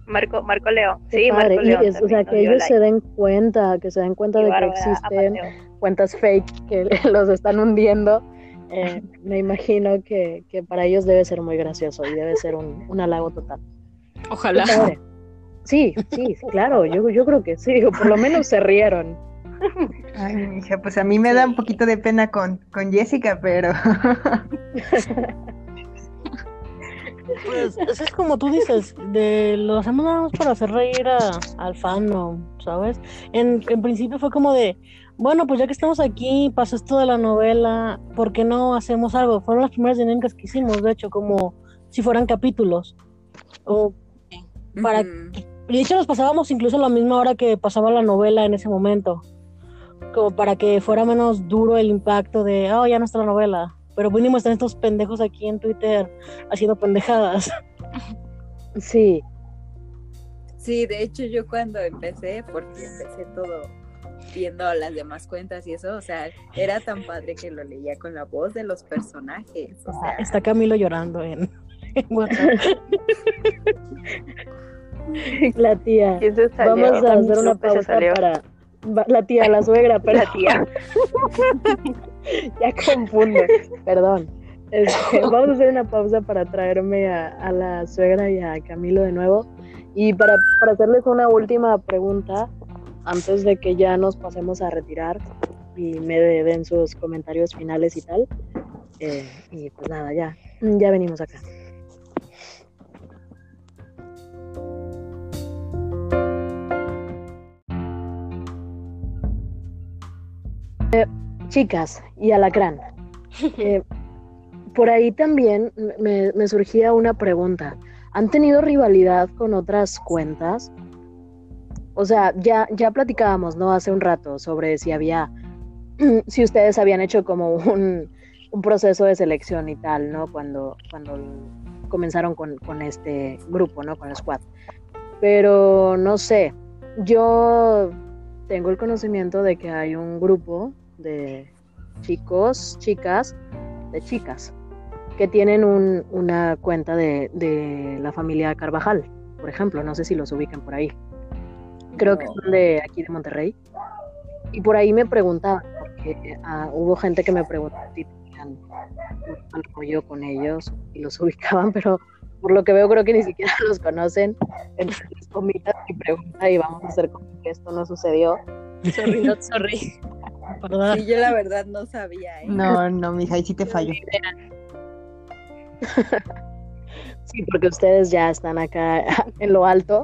Marco, Marco León. Sí, padre. Marco León. es- o sea, que ellos like. se den cuenta, que se den cuenta Y de que existen cuentas fake que los están hundiendo. eh, me imagino que, que para ellos debe ser muy gracioso y debe ser un, un halago total. Ojalá. padre. Sí, sí, claro, yo, yo creo que sí, o por lo menos se rieron. Ay, mija, pues a mí me da un poquito de pena con, con Jessica, pero Pues eso es como tú dices, de lo hacemos nada más para hacer reír a- al fandom, ¿sabes? En, en principio fue como de, bueno, pues ya que estamos aquí, pasó esto de la novela, ¿por qué no hacemos algo? Fueron las primeras dinámicas que hicimos, de hecho, como si fueran capítulos. O para. Y de hecho nos pasábamos incluso a la misma hora que pasaba la novela en ese momento. Como para que fuera menos duro el impacto de, oh, ya no está la novela. Pero mínimo están estos pendejos aquí en Twitter haciendo pendejadas. Sí, Sí, de hecho yo cuando empecé, porque empecé todo viendo las demás cuentas y eso, o sea, era tan padre que lo leía con la voz de los personajes, o sea, Está Camilo llorando en, en WhatsApp. la tía. Vamos a hacer una pausa para la tía, la suegra, pero La tía. ya confunde, perdón. Este, vamos a hacer una pausa para traerme a, a la suegra y a Camilo de nuevo. Y para, para hacerles una última pregunta, antes de que ya nos pasemos a retirar y me de- den sus comentarios finales y tal. Eh, y pues nada, ya, ya venimos acá. Eh, chicas y alacrán. eh, por ahí también me, me surgía una pregunta. ¿Han tenido rivalidad con otras cuentas? O sea, ya, ya platicábamos, ¿no? Hace un rato sobre si había, si ustedes habían hecho como un, un proceso de selección y tal, ¿no? Cuando, cuando comenzaron con, con este grupo, ¿no? Con el squad. Pero no sé, yo tengo el conocimiento de que hay un grupo de chicos, chicas, de chicas, que tienen un- una cuenta de, de la familia Carvajal, por ejemplo, no sé si los ubican por ahí. Creo que son de aquí de Monterrey. Y por ahí me preguntaban, porque ah, hubo gente que me preguntó si tenían un apoyo con ellos y los ubicaban, pero por lo que veo creo que ni siquiera los conocen. Entonces omitan mi pregunta y vamos a hacer como que esto no sucedió. Sorry, not sorry. sí, yo la verdad no sabía, ¿eh? no, no, mija, ahí sí te fallo. Sí, porque ustedes ya están acá en lo alto.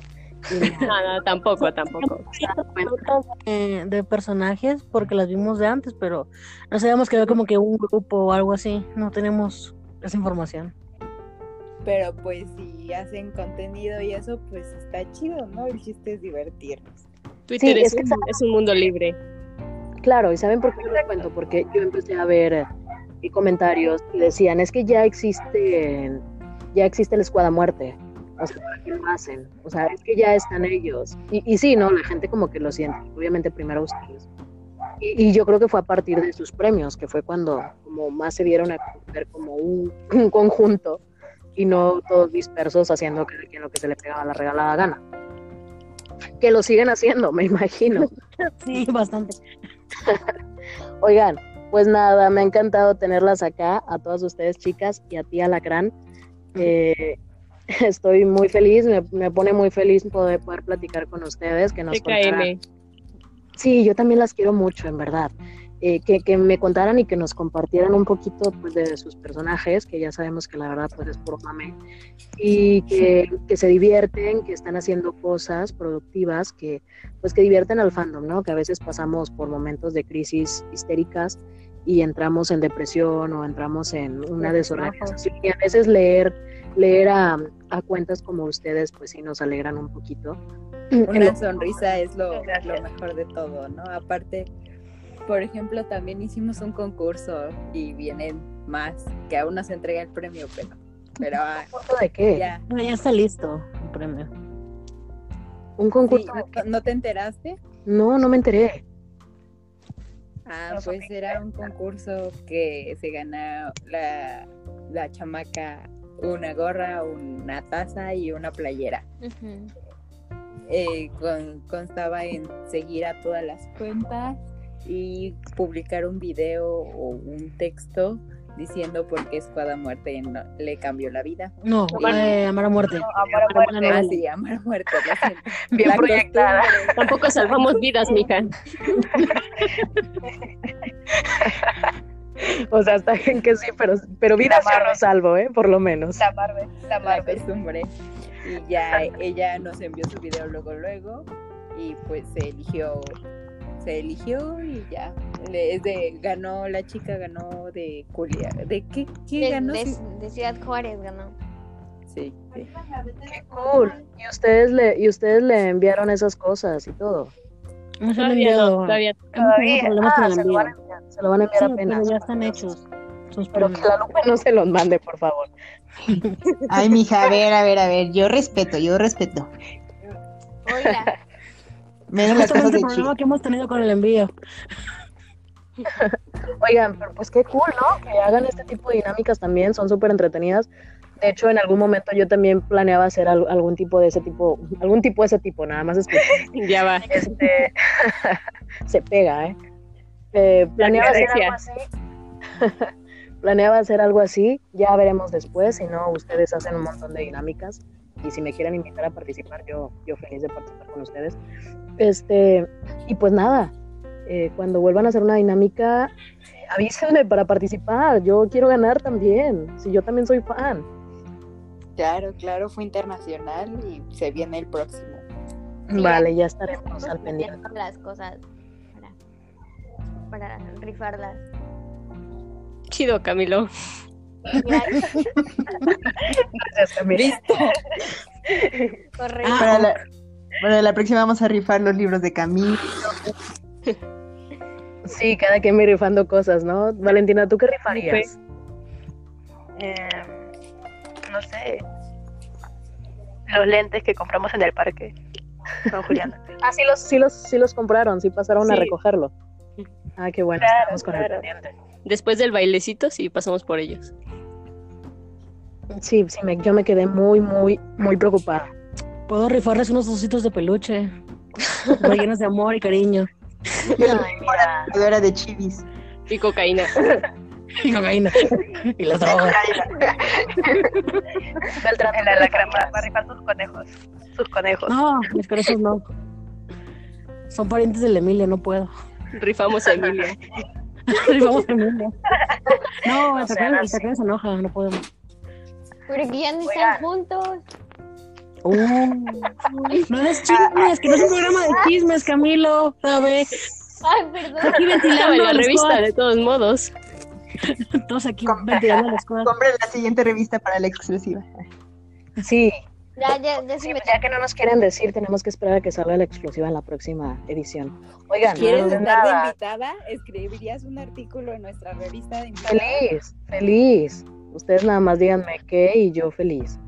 y no- tampoco, tampoco. De personajes porque las vimos de antes, pero no sabíamos que había como que un grupo o algo así. No tenemos esa información. Pero pues si hacen contenido y eso, pues está chido, ¿no? El chiste es divertirnos. Twitter Sí, es, es que un, sabes- es un mundo libre. Claro, ¿y saben por qué les cuento? Porque yo empecé a ver eh, comentarios y decían, es que ya existe, ya existe el Escuadra Muerte. O sea, ¿para qué lo hacen? O sea, es que ya están ellos. Y, y sí, ¿no? La gente como que lo siente. Obviamente primero ustedes. Y, y yo creo que fue a partir de sus premios, que fue cuando como más se dieron a ver como un, un conjunto y no todos dispersos haciendo que, que lo que se le pegaba la regalada gana. Que lo siguen haciendo, me imagino. Sí, bastante. Oigan, pues nada, me ha encantado tenerlas acá, a todas ustedes chicas y a ti, Alacrán. Eh, estoy muy feliz, me, me pone muy feliz poder, poder platicar con ustedes, que nos. Sí, yo también las quiero mucho, en verdad. Eh, que, que me contaran y que nos compartieran un poquito pues, de sus personajes, que ya sabemos que la verdad pues, es puro mame, y que, que se divierten, que están haciendo cosas productivas, que pues que divierten al fandom, ¿no? Que a veces pasamos por momentos de crisis histéricas y entramos en depresión o entramos en una desorganización. Y a veces leer, leer a, a cuentas como ustedes, pues sí nos alegran un poquito. Una sonrisa es lo, lo mejor de todo, ¿no? Aparte, por ejemplo, también hicimos un concurso y vienen más, que aún no se entrega el premio, pero, pero ah, ¿Concurso de qué? ya. Ya está listo el premio. ¿Un concurso? ¿no, ¿No te enteraste? No, no me enteré. Ah, pues era un concurso que se gana la, la chamaca una gorra, una taza y una playera. Eh, con- constaba en seguir a todas las cuentas y publicar un video o un texto diciendo por qué Escuadra Muerte no- le cambió la vida. No, eh, Amar a Muerte. Amar a Amar a muerte. Ah, sí, amar a muerte. Bien La proyectada. costumbre. Tampoco salvamos vidas, mija. O sea, está bien que sí, pero, pero vida La yo no salvo, ¿eh? Por lo menos. La Marvel, la la Marvel. costumbre. Y ya ella nos envió su video luego, luego. Y pues se eligió, se eligió y ya. Le- Es de, ganó, la chica ganó de Culia. ¿De qué, qué De, ganó? de- de Ciudad Juárez ganó. sí, sí. Qué cool. Y ustedes le, y ustedes le enviaron esas cosas y todo. No se lo Todavía enviado. no, todavía con Ah, se lo van a enviar, se lo van a enviar Sí, apenas. pero ya están hechos. Sus Pero que la Lupe no se los mande, por favor. Ay, mija, a ver, a ver, a ver. Yo respeto, yo respeto. Oiga, Menos las cosas de el problema que hemos tenido con el envío. Oigan, pero pues qué cool, ¿no? Que hagan este tipo de dinámicas también, son súper entretenidas. De hecho, en algún momento yo también planeaba hacer al- algún tipo de ese tipo, algún tipo de ese tipo, nada más ya va. Este, se pega, ¿eh? Eh, planeaba hacer algo así. planeaba hacer algo así, ya veremos después, si no, ustedes hacen un montón de dinámicas y si me quieren invitar a participar, yo, yo feliz de participar con ustedes. Este, y pues nada, eh, cuando vuelvan a hacer una dinámica, avísenme para participar, yo quiero ganar también, si yo también soy fan. Claro, claro, fue internacional y se viene el próximo. Sí, Vale, ya estaremos al pendiente. las cosas para, para rifarlas. Chido, Camilo. Gracias, Gracias, Camila. Listo. correcto. Para la, para la próxima vamos a rifar los libros de Camilo. Sí, cada quien me rifando cosas, ¿no? Valentina, ¿tú qué rifarías? Eh, no sé. Los lentes que compramos en el parque. Con Juliana. Ah, sí los, sí los, sí los compraron, sí pasaron a recogerlo. Ah, qué bueno, Claro, estamos con claro. el. Después del bailecito, sí, pasamos por ellos. Sí, sí, me, yo me quedé muy, muy, muy preocupada. Puedo rifarles unos ositos de peluche. rellenos de amor y cariño. Jugadora de chivis. Y cocaína. Y cocaína. Y las drogas. En la lacra para, para rifar sus conejos. Sus conejos. No, mis conejos no. Son parientes del Emilio, no puedo. Rifamos a Emilia. Rifamos a Emilio. No, el O sea, tacaño el así. tacaño se enoja, no podemos. Porque ya no Oigan. están juntos. Uh, no es chismes, que no es un programa de chismes, Camilo, ¿sabes? Ay, perdón. Aquí ventilando en la revista, cosas. de todos modos. Todos aquí Com- ventilando las cosas. Compren la siguiente revista para la exclusiva. Sí, Ya, ya, ya sí, se me ya que no nos quieren decir, tenemos que esperar a que salga la exclusiva en la próxima edición. Oigan, ¿Quieres no, estar de invitada? ¿Escribirías un artículo en nuestra revista de invitadas? feliz, feliz. Ustedes nada más díganme qué y yo feliz.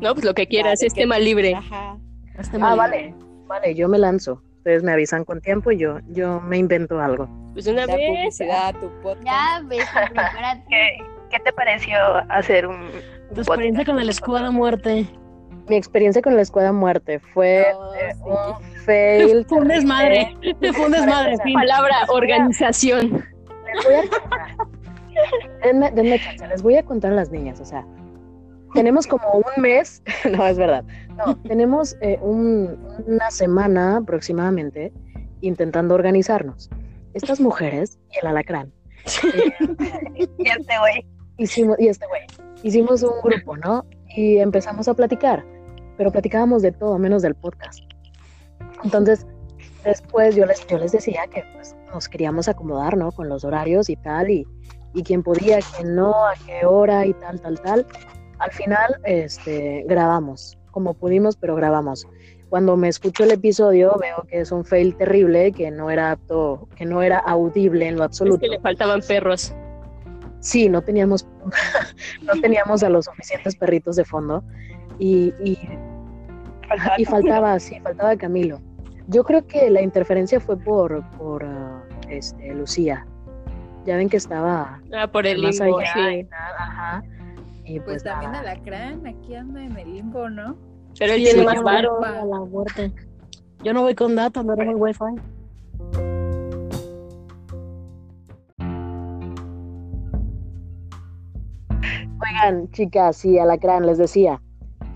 No, pues lo que quieras, Vale, es que- tema libre. Ajá. Este Ah, mal- vale, vale, yo me lanzo. Ustedes me avisan con tiempo y yo, yo me invento algo. Pues una Da vez. publicidad a tu podcast. Ya, ves. ¿Qué, qué te pareció hacer un, Tu experiencia con el escudo de muerte. Mi experiencia con la escuadra muerte fue No, eh, sí. un fail. Fue un desmadre. Fue un desmadre. Palabra, organización. Les voy a contar. Denme, denme chance, les voy a contar a las niñas, o sea, tenemos como un mes, no, es verdad, no, tenemos eh, un- una semana aproximadamente intentando organizarnos. Estas mujeres y el alacrán eh, Y este güey. hicimos, y este güey, hicimos un grupo, ¿no? Y empezamos a platicar, pero platicábamos de todo menos del podcast. Entonces, después yo les, yo les decía que pues, nos queríamos acomodar, ¿no? Con los horarios y tal, y, y quién podía, quién no, a qué hora y tal, tal, tal. Al final, este, grabamos, como pudimos, pero grabamos. Cuando me escucho el episodio, veo que es un fail terrible, que no era apto, que no era audible en lo Es absoluto. que le faltaban perros. Sí, no teníamos, no teníamos a los suficientes perritos de fondo y, y, Faltaba y faltaba, sí, faltaba Camilo. Yo creo que la interferencia fue por, por ah, este, Lucía. Ya ven que estaba Ah, por el más limbo, allá sí. tal, ajá. Y Pues, pues, también nada. Alacrán, aquí anda en el limbo, ¿no? Pero él Sí, tiene yo más no varo. voy a la muerte. Yo no voy con datos, no tengo wifi. Oigan, chicas y Alacrán, les decía,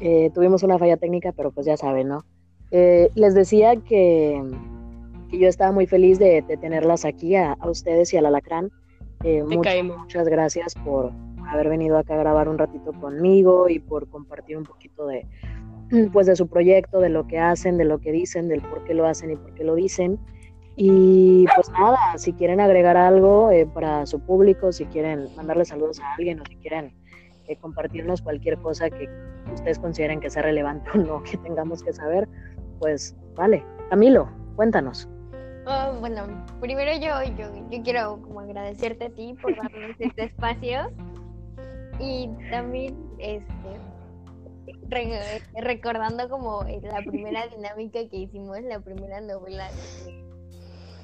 eh, tuvimos una falla técnica, pero pues ya saben, ¿no? Eh, les decía que, que yo estaba muy feliz de, de tenerlas aquí, a, a ustedes y al Alacrán. Eh, Te muchas, caemos. muchas gracias por haber venido acá a grabar un ratito conmigo y por compartir un poquito de, pues, de su proyecto, de lo que hacen, de lo que dicen, del por qué lo hacen y por qué lo dicen. Y pues nada, si quieren agregar algo eh, para su público, si quieren mandarle saludos a alguien o si quieren eh, compartirnos cualquier cosa que ustedes consideren que sea relevante o no, que tengamos que saber, pues vale. Camilo, cuéntanos. Oh, bueno, primero yo, yo, yo quiero como agradecerte a ti por darnos este espacio y también este re- recordando como la primera dinámica que hicimos, la primera novela,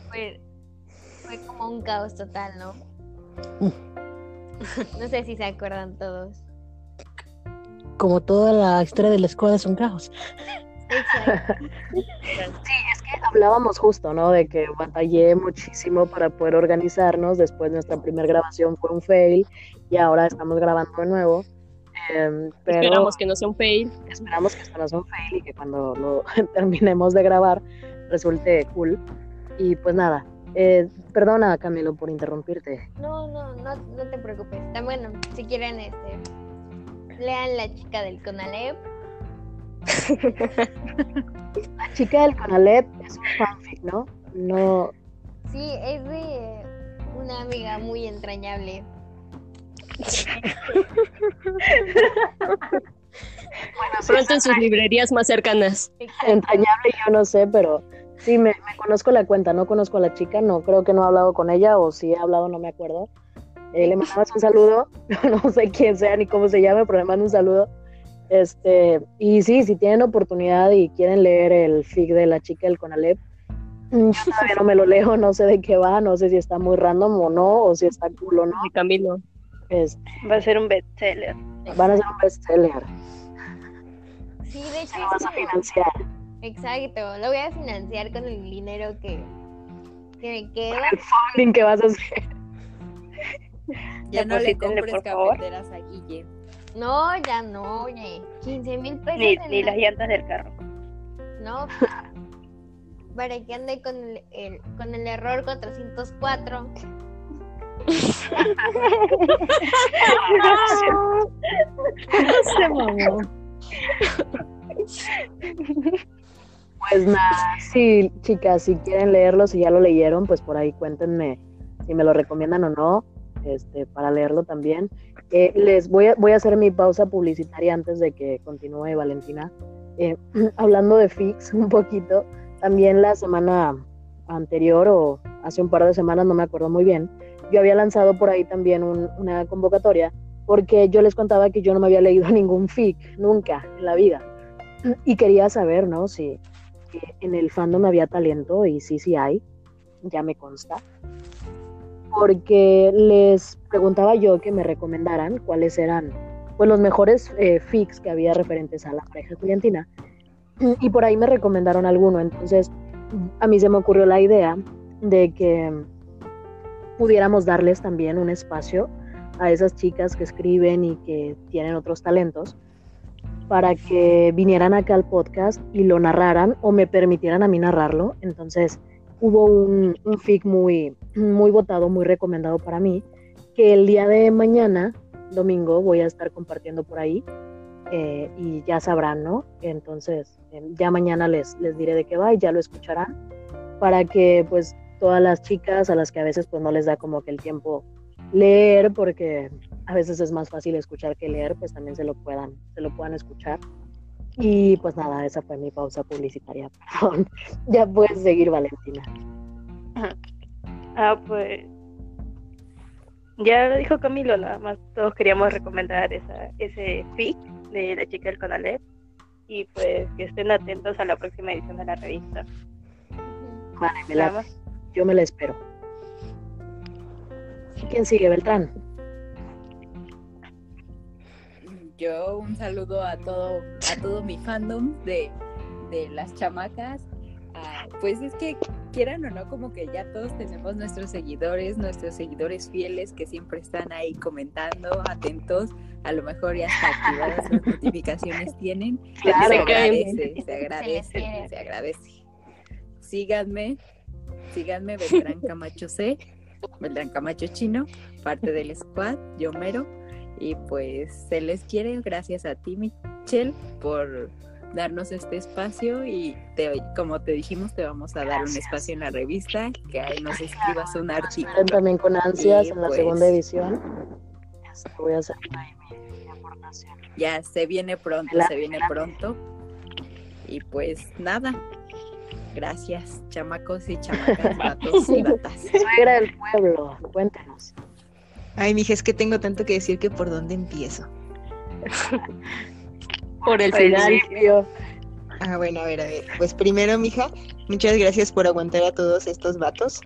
fue, fue como un caos total, ¿no? No sé si se acuerdan todos. Como toda la historia de la escuela es un caos. Exacto. Que hablábamos justo, ¿no? De que batallé muchísimo para poder organizarnos. Después nuestra primera grabación fue un fail y ahora estamos grabando de nuevo. Em, pero Esperamos que no sea un fail. esperamos que esto no sea un fail y que cuando lo terminemos de grabar resulte cool. Y pues nada, eh, perdona Camilo por interrumpirte. No, no, no, no te preocupes. Está bueno, si quieren, este, lean La chica del Conalep. La chica del Conalep es un fanfic, ¿no? No, Sí, es de una amiga muy entrañable. bueno, sí, Pronto en sus librerías más cercanas. Entrañable yo no sé, pero sí, me, me conozco la cuenta, no conozco a la chica, no creo que no he hablado con ella o si he hablado no me acuerdo. Eh, le mandamos un saludo, no sé quién sea ni cómo se llame, pero le mando un saludo. Este, y sí, si tienen oportunidad y quieren leer el fic de la chica del Conalep, mm, yo todavía no me lo leo, no sé de qué va, no sé si está muy random o no, o si está cool o no. Camilo. Este, Va a ser un bestseller. van a ser un bestseller, Sí, de hecho, lo vas a financiar. exacto. Lo voy a financiar con el dinero que, que me queda. El funding que vas a hacer. Ya no le compres cafeteras a Guille. No, ya no, oye. 15 mil pesos. Ni, ni la- las llantas del carro. No. Para que ande con el, el- con el error 404. Se mamó. Pues nada, sí, chicas, si quieren leerlo, si ya lo leyeron, pues por ahí cuéntenme si me lo recomiendan o no, este, para leerlo también. Eh, les voy a, voy a hacer mi pausa publicitaria antes de que continúe Valentina. Eh, hablando de Fix un poquito, también la semana anterior o hace un par de semanas, no me acuerdo muy bien, yo había lanzado por ahí también un- una convocatoria porque yo les contaba que yo no me había leído ningún fic nunca en la vida y quería saber, ¿no? Si en el fandom había talento y sí, sí hay, ya me consta, porque les preguntaba yo que me recomendaran cuáles eran pues los mejores eh, que había referentes a la pareja estudiantina. Y por ahí me recomendaron alguno, entonces a mí se me ocurrió la idea de que pudiéramos darles también un espacio a esas chicas que escriben y que tienen otros talentos para que vinieran acá al podcast y lo narraran o me permitieran a mí narrarlo. Entonces hubo un, fic muy, muy votado, muy recomendado para mí, que el día de mañana, domingo, voy a estar compartiendo por ahí eh, y ya sabrán, ¿no? Entonces eh, ya mañana les, les diré de qué va y ya lo escucharán para que pues todas las chicas a las que a veces pues no les da como que el tiempo leer porque a veces es más fácil escuchar que leer, pues también se lo puedan, se lo puedan escuchar. Y pues nada, esa fue mi pausa publicitaria. Perdón. Ya puedes seguir, Valentina. Ah, pues. Ya lo dijo Camilo, nada más. Todos queríamos recomendar esa, ese fic de la chica del Conalep. Y pues que estén atentos a la próxima edición de la revista. Vale, me la, yo me la espero. ¿Quién sigue, Beltrán? Yo un saludo a todo, a todo mi fandom de, de las chamacas. Ah, pues es que quieran o no, como que ya todos tenemos nuestros seguidores, nuestros seguidores fieles que siempre están ahí comentando, atentos, a lo mejor ya hasta activadas las notificaciones tienen. Claro, se agradece, se agradece, se agradece. Síganme, síganme Beltrán Camacho C, Beltrán Camacho Chino, parte del squad, yo mero. Y pues se les quiere, gracias a ti, Michelle, por darnos este espacio y te, como te dijimos, te vamos a dar un espacio en la revista, que ahí nos escribas un artículo. También con ansias Y, en la pues, segunda edición. Voy a hacer mi, mi aportación. Ya se viene pronto, La- se viene pronto. Y pues nada, gracias, chamacos y chamacas, gatos y batas. Suegra del pueblo, cuéntanos. Ay, mija, es que tengo tanto que decir que por dónde empiezo. Por el Pues, final. Principio. Ah, bueno, a ver, a ver. Pues primero, mija, muchas gracias por aguantar a todos estos vatos.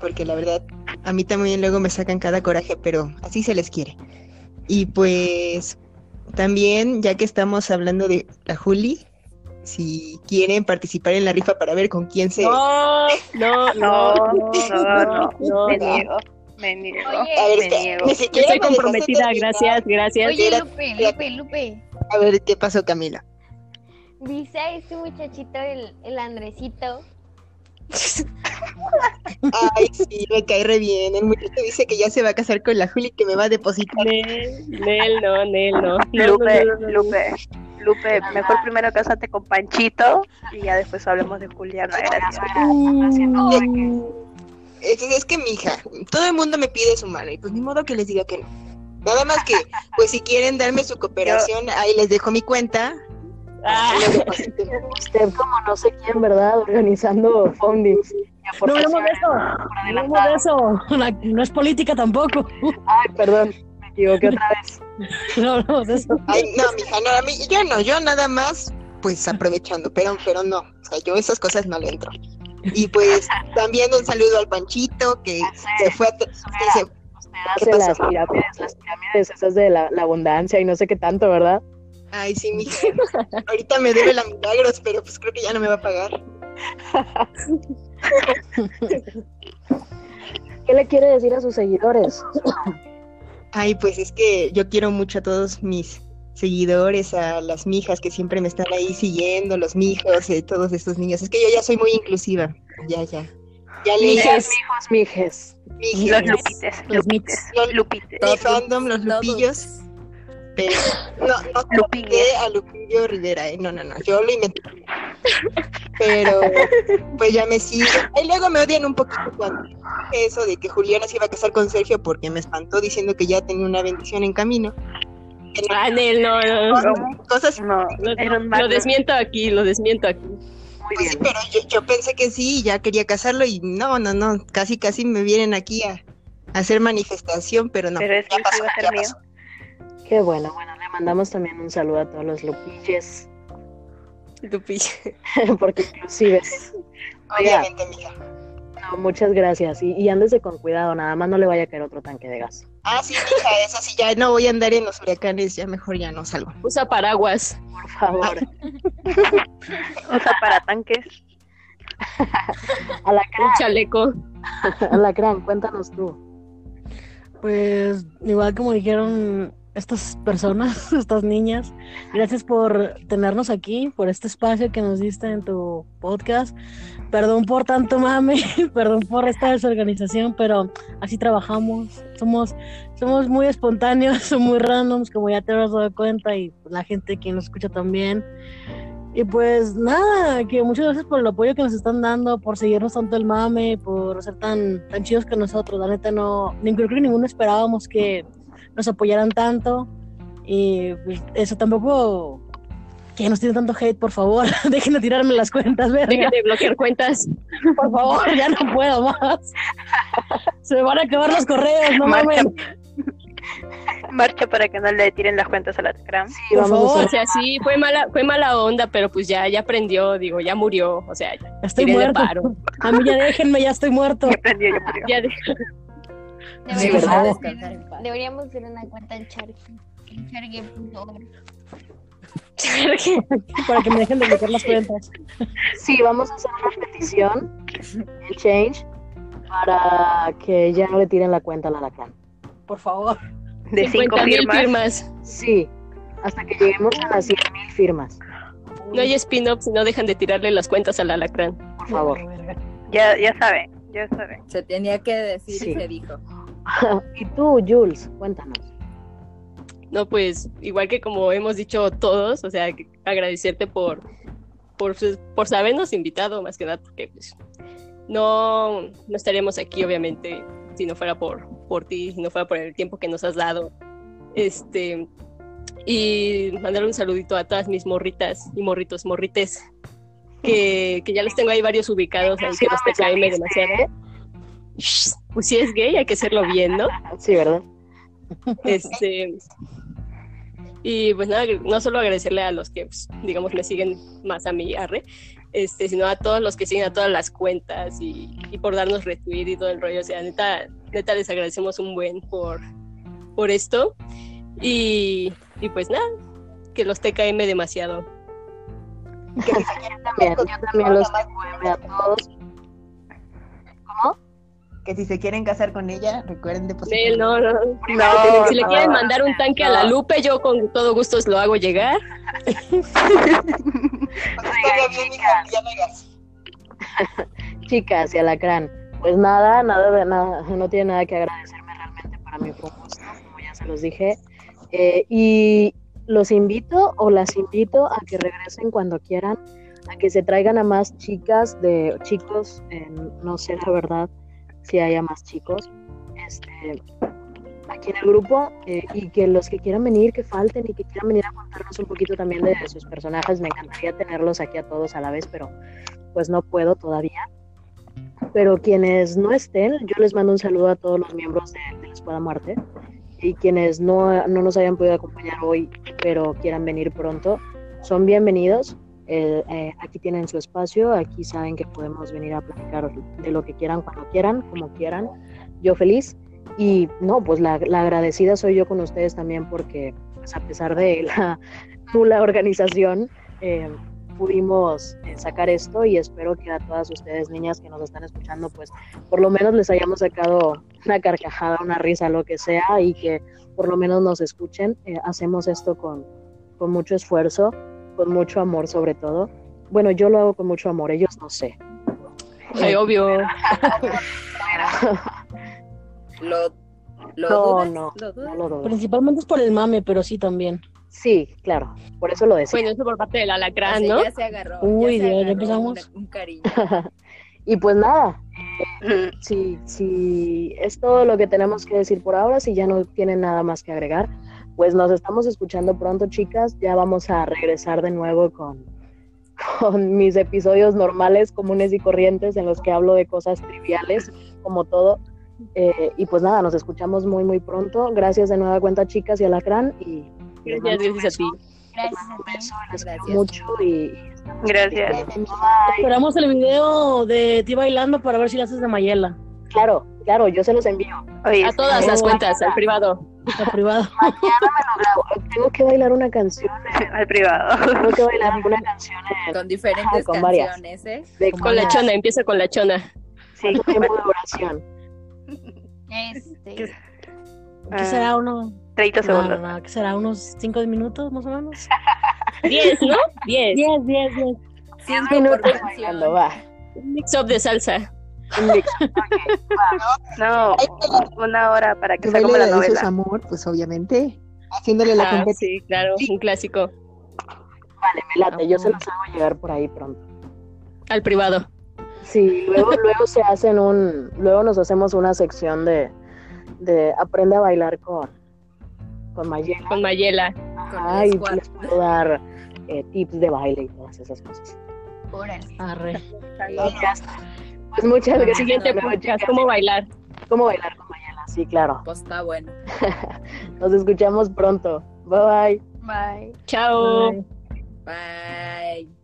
Porque la verdad, a mí también luego me sacan cada coraje, pero así se les quiere. Y pues también, ya que estamos hablando de la Juli, si quieren participar en la rifa para ver con quién se... No, no, No, no, no, no, no, no. Me niego. Oye. A ver, me espera, niego. ni estoy comprometida, gracias, gracias. Oye, Lupe. Lupe, Lupe. A ver, ¿qué pasó, Camila? Dice a este muchachito, el, el Andresito, Ay, sí, me cae re bien. El muchacho dice que ya se va a casar con la Juli que me va a depositar. Nel, Nel, no, Nel, no. Lupe, no, no, no, no. Lupe, Lupe, mejor primero cásate con Panchito y ya después hablemos de Juliana, gracias. Entonces es que mi hija, todo el mundo me pide su mano y pues ni modo que les diga que no. Nada más que, pues si quieren darme su cooperación, ahí les dejo mi cuenta. Ah. Usted como no sé quién, ¿verdad? Organizando fundings. No hablemos de eso. No hablemos de eso. La- no es política tampoco. Ay, perdón, me equivoqué otra vez. No hablemos de eso. Ay, no, mija, no, a mí, yo no, yo nada más, pues aprovechando, pero, pero no, o sea, yo esas cosas no le entro. Y pues también un saludo al Panchito que se fue a... que se- ¿Qué hace las pasó? pirámides, las pirámides esas de la, la abundancia y no sé qué tanto, ¿verdad? Ay, sí, mija. Ahorita me debe la milagros, pero pues creo que ya no me va a pagar. ¿Qué le quiere decir a sus seguidores? Ay, pues es que yo quiero mucho a todos mis seguidores, a las mijas que siempre me están ahí siguiendo, los mijos, eh, todos estos niños. Es que yo ya soy muy inclusiva. Ya, ya. Ya le Mijes, mijos, mijes. mijes, Los lupites, Los lupites, Los- lupites. mi fandom, los lupillos. Pero no, no Lupillo. a Lupillo Rivera, eh. No, no, no. Yo lo inventé. Pero pues ya me siguen. Y luego me odian un poquito cuando dije eso de que Juliana se iba a casar con Sergio porque me espantó diciendo que ya tenía una bendición en camino. Ah, Nel, no, no, no. Cosas No, Lo, desmiento aquí, lo desmiento aquí. Muy Pues sí, pero yo, yo pensé que sí, ya quería casarlo y no, no, no, casi casi me vienen aquí a, a hacer manifestación, pero no, Pero es que pasó, iba a ser mío. pasó. Qué bueno. Bueno, le mandamos también un saludo a todos los lupilles, Lupillo. porque inclusive. Obviamente, mija. No, muchas gracias. Y, y ándese con cuidado, nada más no le vaya a caer otro tanque de gas. Ah, sí, hija, eso sí, ya no voy a andar en los huracanes, ya mejor ya no salgo. Usa paraguas. Por favor. Usa para tanques. Alacrán, Un chaleco. Alacrán, cuéntanos tú. Pues igual como dijeron estas personas, estas niñas, gracias por tenernos aquí, por este espacio que nos diste en tu podcast. Perdón por tanto mame, perdón por esta desorganización, pero así trabajamos. Somos, somos muy espontáneos, somos muy randoms, como ya te habrás dado cuenta, y la gente que nos escucha también. Y pues nada, que muchas gracias por el apoyo que nos están dando, por seguirnos tanto el mame, por ser tan, tan chidos que nosotros. La neta no, ni creo que ninguno esperábamos que nos apoyaran tanto. Y pues, eso tampoco, que nos tienen tanto hate, por favor, dejen de tirarme las cuentas, verga. Dejen de bloquear cuentas. Por favor, ya no puedo más. Se me van a acabar los correos, no Marcha. mames. Marcha para que no le tiren las cuentas a la Scram. Sí, Por vamos favor. a O sea, sí, fue mala, fue mala onda, pero pues ya, ya aprendió, digo, ya murió. O sea, ya, estoy muerto. paro. A mí ya déjenme, ya estoy muerto. Ya aprendió, ya aprendió. Ya de- Sí, Deberíamos, en paz. deberíamos hacer una cuenta en Charque. En charque.org. para que me dejen de bloquear las cuentas. Sí, vamos a hacer una petición en Change para que ya no le tiren la cuenta al Alacrán. Por favor. De cinco 50,000 firmas. firmas. Sí, hasta que lleguemos a las 100.000 firmas, No hay spin-off si no dejan de tirarle las cuentas al alacrán. por favor. Ya, ya saben, ya saben. Se tenía que decir Sí. y se dijo. y tú, Jules, cuéntanos. No, pues igual que como hemos dicho todos, o sea, agradecerte por, por, por habernos invitado, más que nada, porque pues, no, no estaríamos aquí, obviamente, si no fuera por, por ti, si no fuera por el tiempo que nos has dado. Este, y mandar un saludito a todas mis morritas y morritos, morrites, que, que ya los tengo ahí varios ubicados, ahí que los TKM demasiado. Shh, Pues si es gay, hay que hacerlo bien, ¿no? Sí, ¿verdad? Este, y pues nada, no solo agradecerle a los que, pues, digamos, me siguen más a mi arre, este, sino a todos los que siguen a todas las cuentas y, y por darnos retweet y todo el rollo. O sea, neta, neta les agradecemos un buen por, por esto. Y, y pues nada, que los TKM demasiado. También, yo también los TQM a todos. ¿Cómo? Que si se quieren casar con ella, recuerden depositar. Nel, no, no. No, si le quieren mandar un tanque a la Lupe, yo con todo gusto os lo hago llegar. Estaría bien, hija, ya no hagas. Chicas y Alacrán, pues nada, nada de nada, no tiene nada que agradecerme realmente para mí fue un gusto, como ya se los dije. Eh, y los invito o las invito a que regresen cuando quieran, a que se traigan a más chicas de chicos, eh, no sé la verdad si haya más chicos, este, aquí en el grupo eh, y que los que quieran venir, que falten y que quieran venir a contarnos un poquito también de sus personajes, me encantaría tenerlos aquí a todos a la vez, pero pues no puedo todavía. Pero quienes no estén, yo les mando un saludo a todos los miembros de, la Espada Muerte y quienes no, no nos hayan podido acompañar hoy, pero quieran venir pronto, son bienvenidos. Eh, eh, aquí tienen su espacio, aquí saben que podemos venir a platicar de lo que quieran, cuando quieran, como quieran. Yo feliz. Y no, pues la, la agradecida soy yo con ustedes también porque pues, a pesar de la nula organización, eh, pudimos eh, sacar esto y espero que a todas ustedes niñas que nos están escuchando pues por lo menos les hayamos sacado una carcajada, una risa, lo que sea y que por lo menos nos escuchen. Eh, hacemos esto con, con mucho esfuerzo, con mucho amor sobre todo. Bueno, yo lo hago con mucho amor, ellos no sé. Ay, obvio. Lo, lo No, dudas, no, lo dudas. no lo dudo. Principalmente es por el mame, pero sí también. Sí, claro, por eso lo decía. Bueno, eso por parte del alacrán, ¿no? Ya se agarró. Uy, ya, se agarró empezamos. un cariño. y pues nada, Mm, si, si es todo lo que tenemos que decir por ahora, si ya no tienen nada más que agregar, pues nos estamos escuchando pronto, chicas. Ya vamos a regresar de nuevo con, con mis episodios normales, comunes y corrientes, en los que hablo de cosas triviales, como todo. Eh, y pues nada, nos escuchamos muy, muy pronto. Gracias de nueva cuenta, chicas y alacrán. Y Gracias, gracias a ti. Gracias a ti. Les quiero Gracias. mucho y Gracias. Esperamos el video de ti bailando para ver si la haces de Mayela. claro, claro, yo se los envío. Oye, A todas las sí. cuentas, al privado. A privado. Mañana me lo grabo. Tengo que bailar una canción. eh, al privado. Tengo que bailar una canción eh, Con diferentes con varias. canciones, ¿eh? de Con la chona, empieza con la chona. Sí. ¿Cuánto tiempo de duración? Este, ¿Qué será uno? 30 No, segundos. no, no, ¿qué será? ¿Unos 5 minutos más o menos? 10, ¿no? 10. 10, 10, 10. Cinco por Minutos canción. bailando, va. Un mix-up de salsa. Un mix. No, una hora para que sea como la de Eso es novela. amor, pues obviamente. Haciéndole la Ah, competencia. sí, claro, un clásico. Vale, me late. Yo se los hago llegar por ahí pronto. Al privado. Sí, luego, luego se hacen un, luego nos hacemos una sección de, de aprende a bailar con, con Mayela. Con Mayela. Con Ay, el squad. les puedo dar eh, tips de baile y todas esas cosas. órale. Arre. Y. Pues muchas gracias. Siguiente podcast, ¿cómo bailar? ¿Cómo bailar con Mayela? Sí, claro. Pues está bueno. Nos escuchamos pronto. Bye bye. Bye. Chao. Bye. Bye.